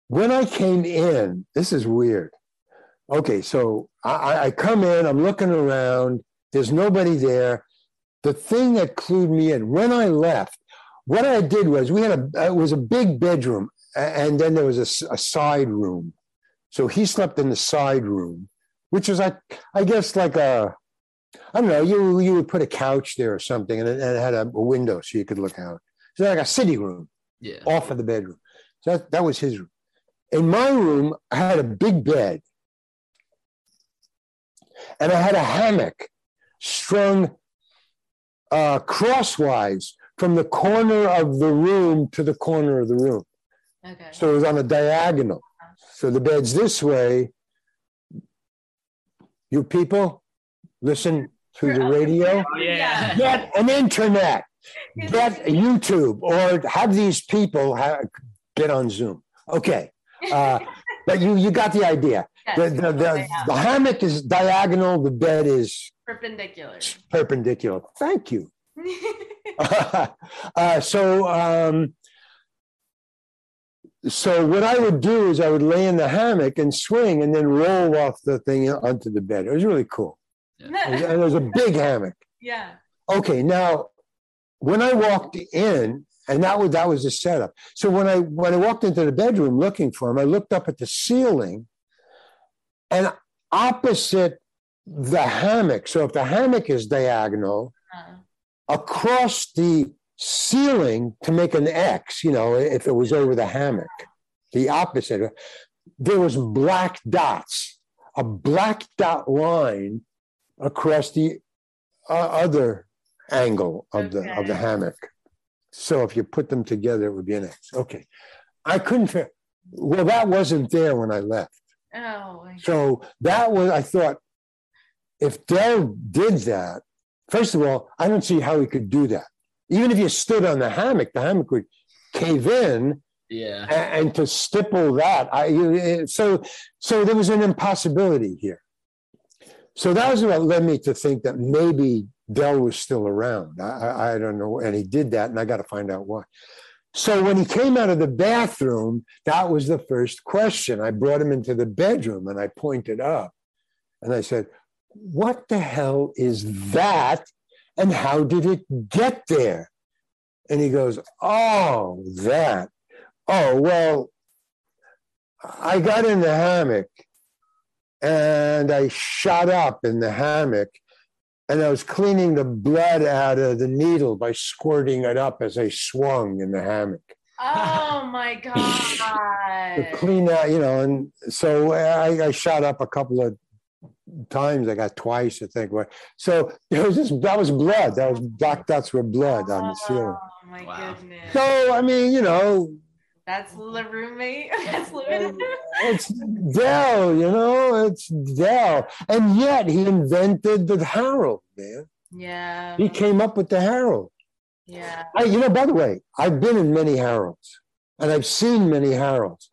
S3: When I came in, this is weird. Okay, so I, I come in, I'm looking around, there's nobody there. The thing that clued me in, when I left, what I did was we had a, it was a big bedroom, and then there was a, a side room. So he slept in the side room, which was, like, I guess, like a, I don't know, you, you would put a couch there or something, and it, and it had a, a window so you could look out. So like a city room
S1: yeah.
S3: off of the bedroom. So that, that was his room. In my room, I had a big bed and I had a hammock strung uh, crosswise from the corner of the room to the corner of the room.
S2: Okay.
S3: So it was on a diagonal. So the bed's this way. You people listen through the radio.
S1: Oh, yeah.
S3: Get an internet get YouTube or have these people have, get on Zoom. Okay. Uh, but you you got the idea. Yes, the, the, the, the, hammock is diagonal, the bed is
S2: perpendicular.
S3: Perpendicular. Thank you. uh, so um, so what I would do is I would lay in the hammock and swing and then roll off the thing onto the bed. It was really cool. Yeah. and it was a big hammock.
S2: Yeah.
S3: Okay, now when I walked in, and that was that was the setup. So when I when I walked into the bedroom looking for him, I looked up at the ceiling, and opposite the hammock. So if the hammock is diagonal, uh-huh. across the ceiling to make an X, you know, if it was over the hammock, the opposite, there was black dots, a black dot line across the uh, other angle of okay. the of the hammock. So if you put them together, it would be an X. Okay, I couldn't. Well, that wasn't there when I left.
S2: Oh.
S3: So that was I thought, if Dell did that, first of all, I don't see how he could do that. Even if you stood on the hammock, the hammock would cave in.
S1: Yeah.
S3: And, and to stipple that, I eh, so so there was an impossibility here. So that was what led me to think that maybe Del was still around. I, I don't know. And he did that, and I got to find out why. So when he came out of the bathroom, that was the first question. I brought him into the bedroom and I pointed up and I said, What the hell is that? And how did it get there? And he goes, Oh, that. Oh, well, I got in the hammock and I shot up in the hammock and I was cleaning the blood out of the needle by squirting it up as I swung in the hammock.
S2: Oh my god!
S3: to clean out, you know, and so I, I shot up a couple of times. I got twice, I think. So it was just that was blood. That was black dots were blood on the ceiling.
S2: Oh my wow. goodness!
S3: So I mean, you know,
S2: that's mm-hmm. the roommate. That's living.
S3: it's Del, you know, it's Del, And yet he invented the Harold, man.
S2: Yeah.
S3: He came up with the Harold.
S2: Yeah.
S3: I, you know, by the way, I've been in many Harolds and I've seen many Harolds.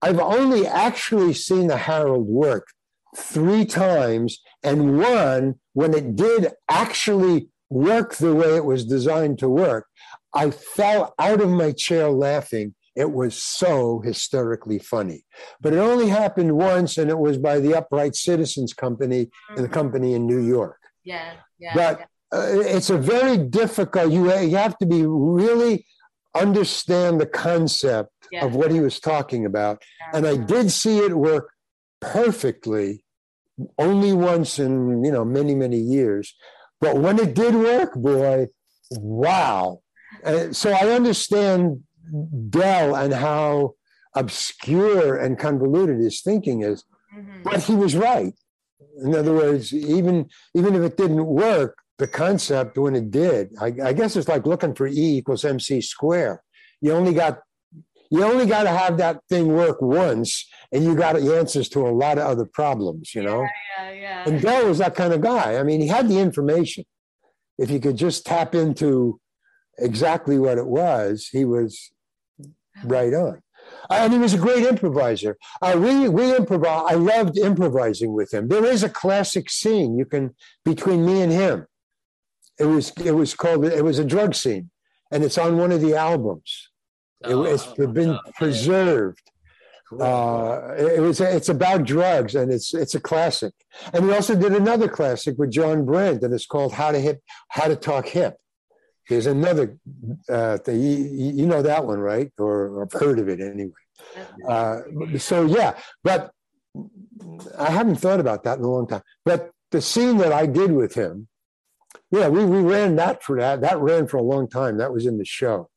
S3: I've only actually seen the Harold work three times, and one when it did actually work the way it was designed to work. I fell out of my chair laughing it was so hysterically funny. But it only happened once, and it was by the Upright Citizens Company mm-hmm. and the company in New York.
S2: Yeah, yeah.
S3: But
S2: yeah.
S3: Uh, it's a very difficult. You you have to be really understand the concept yeah. of what he was talking about, yeah. and I did see it work perfectly, only once in you know many many years. But when it did work, boy, wow! Uh, so I understand Del and how obscure and convoluted his thinking is. Mm-hmm. But he was right. In other words, even even if it didn't work, the concept when it did, I, I guess it's like looking for E equals MC square. You only got you only got to have that thing work once, and you got the answers to a lot of other problems. You know.
S2: Yeah, yeah.
S3: And Del was that kind of guy. I mean, he had the information. If you could just tap into exactly what it was, he was right on. And he was a great improviser. Uh, we we improvise. I loved improvising with him. There is a classic scene you can between me and him. It was it was called it was a drug scene, and it's on one of the albums. It, has oh, been preserved. Cool. Uh, it was it's about drugs and it's it's a classic. And we also did another classic with John Brent, and it's called How to Hip How to Talk Hip. There's another uh, thing you, you, know that one, right? Or, I've heard of it anyway. Uh, so yeah, but I haven't thought about that in a long time. But the scene that I did with him, yeah, we we ran that for that. That ran for a long time. That was in the show.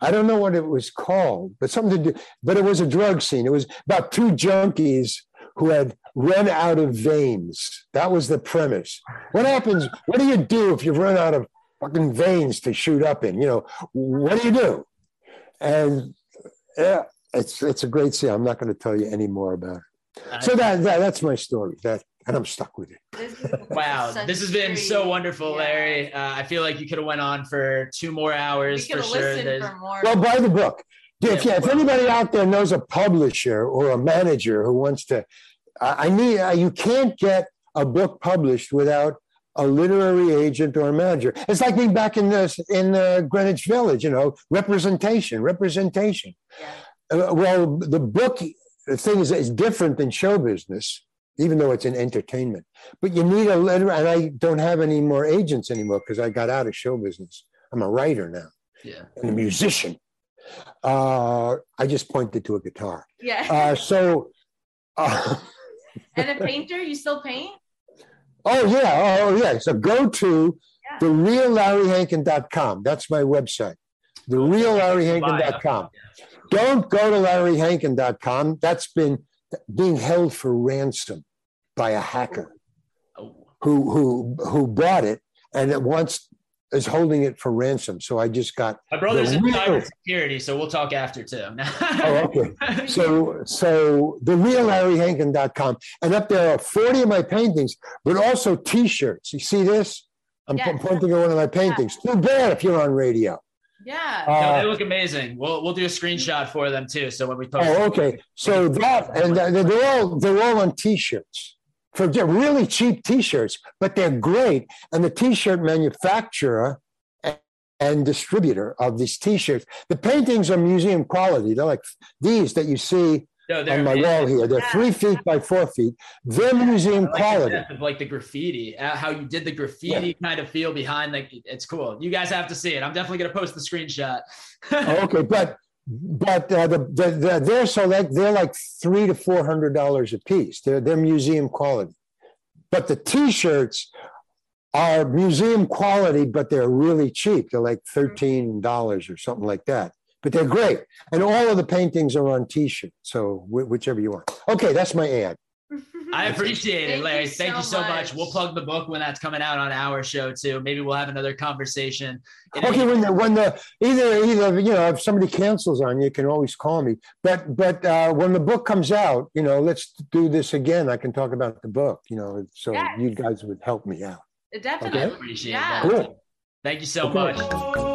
S3: I don't know what it was called, but something to do, but it was a drug scene. It was about two junkies who had run out of veins. That was the premise. What happens? What do you do if you've run out of fucking veins to shoot up in? You know, what do you do? And yeah, it's it's a great scene. I'm not going to tell you any more about it. So that, that that's my story. That and I'm stuck with
S1: it. wow, this has been so wonderful, Larry. Uh, I feel like you could have went on for two more hours for sure.
S2: For more.
S3: Well, buy the book. Yeah, if, yeah, if anybody out there knows a publisher or a manager who wants to, I need. Uh, you can't get a book published without a literary agent or a manager. It's like being back in the in the Greenwich Village. You know, representation, representation. Yeah. Uh, well, the book the thing is, is different than show business even though it's an entertainment. But you need a letter, and I don't have any more agents anymore because I got out of show business. I'm a writer now,
S1: yeah,
S3: and a musician. Uh, I just pointed to a guitar.
S2: Yeah.
S3: Uh, so. Uh,
S2: and a painter, you still paint?
S3: Oh yeah, oh, oh yeah. So go to yeah. the reallarryhankin.com. That's my website. The reallarryhankin.com. Don't go to larryhankin.com. That's been being held for ransom by a hacker oh. who who who bought it and it wants is holding it for ransom. So I just got
S1: my brother's in cyber security, so we'll talk after too.
S3: oh, okay. So so the real LarryHankin.com. And up there are 40 of my paintings, but also t-shirts. You see this? I'm yes. pointing at one of my paintings. Yeah. Too bad if you're on radio.
S2: Yeah.
S1: Uh, no, they look amazing. We'll we'll do a screenshot for them too. So when we
S3: post. Oh, okay. So that and they're all they're all on t-shirts for really cheap t-shirts, but they're great. And the t-shirt manufacturer and distributor of these t-shirts, the paintings are museum quality. They're like these that you see no, on my wall here. They're three feet by four feet. They're museum like quality.
S1: The of like the graffiti, uh, how you did the graffiti yeah. kind of feel behind. Like it's cool. You guys have to see it. I'm definitely gonna post the screenshot.
S3: okay, but but uh, the, the, the, they're so like they're like three to four hundred dollars a piece. They're they're museum quality, but the T-shirts are museum quality, but they're really cheap. They're like thirteen dollars or something like that. But they're great, and all of the paintings are on T-shirts. So whichever you want. Okay, that's my ad.
S1: I appreciate it, Larry. Thank you so, Thank you so much. much. We'll plug the book when that's coming out on our show too. Maybe we'll have another conversation.
S3: Okay, when the when the either either you know if somebody cancels on you, you can always call me. But but uh, when the book comes out, you know, let's do this again. I can talk about the book. You know, so yes. you guys would help me out.
S2: Definitely
S1: okay? appreciate yeah. that. Cool. Thank you so okay. much.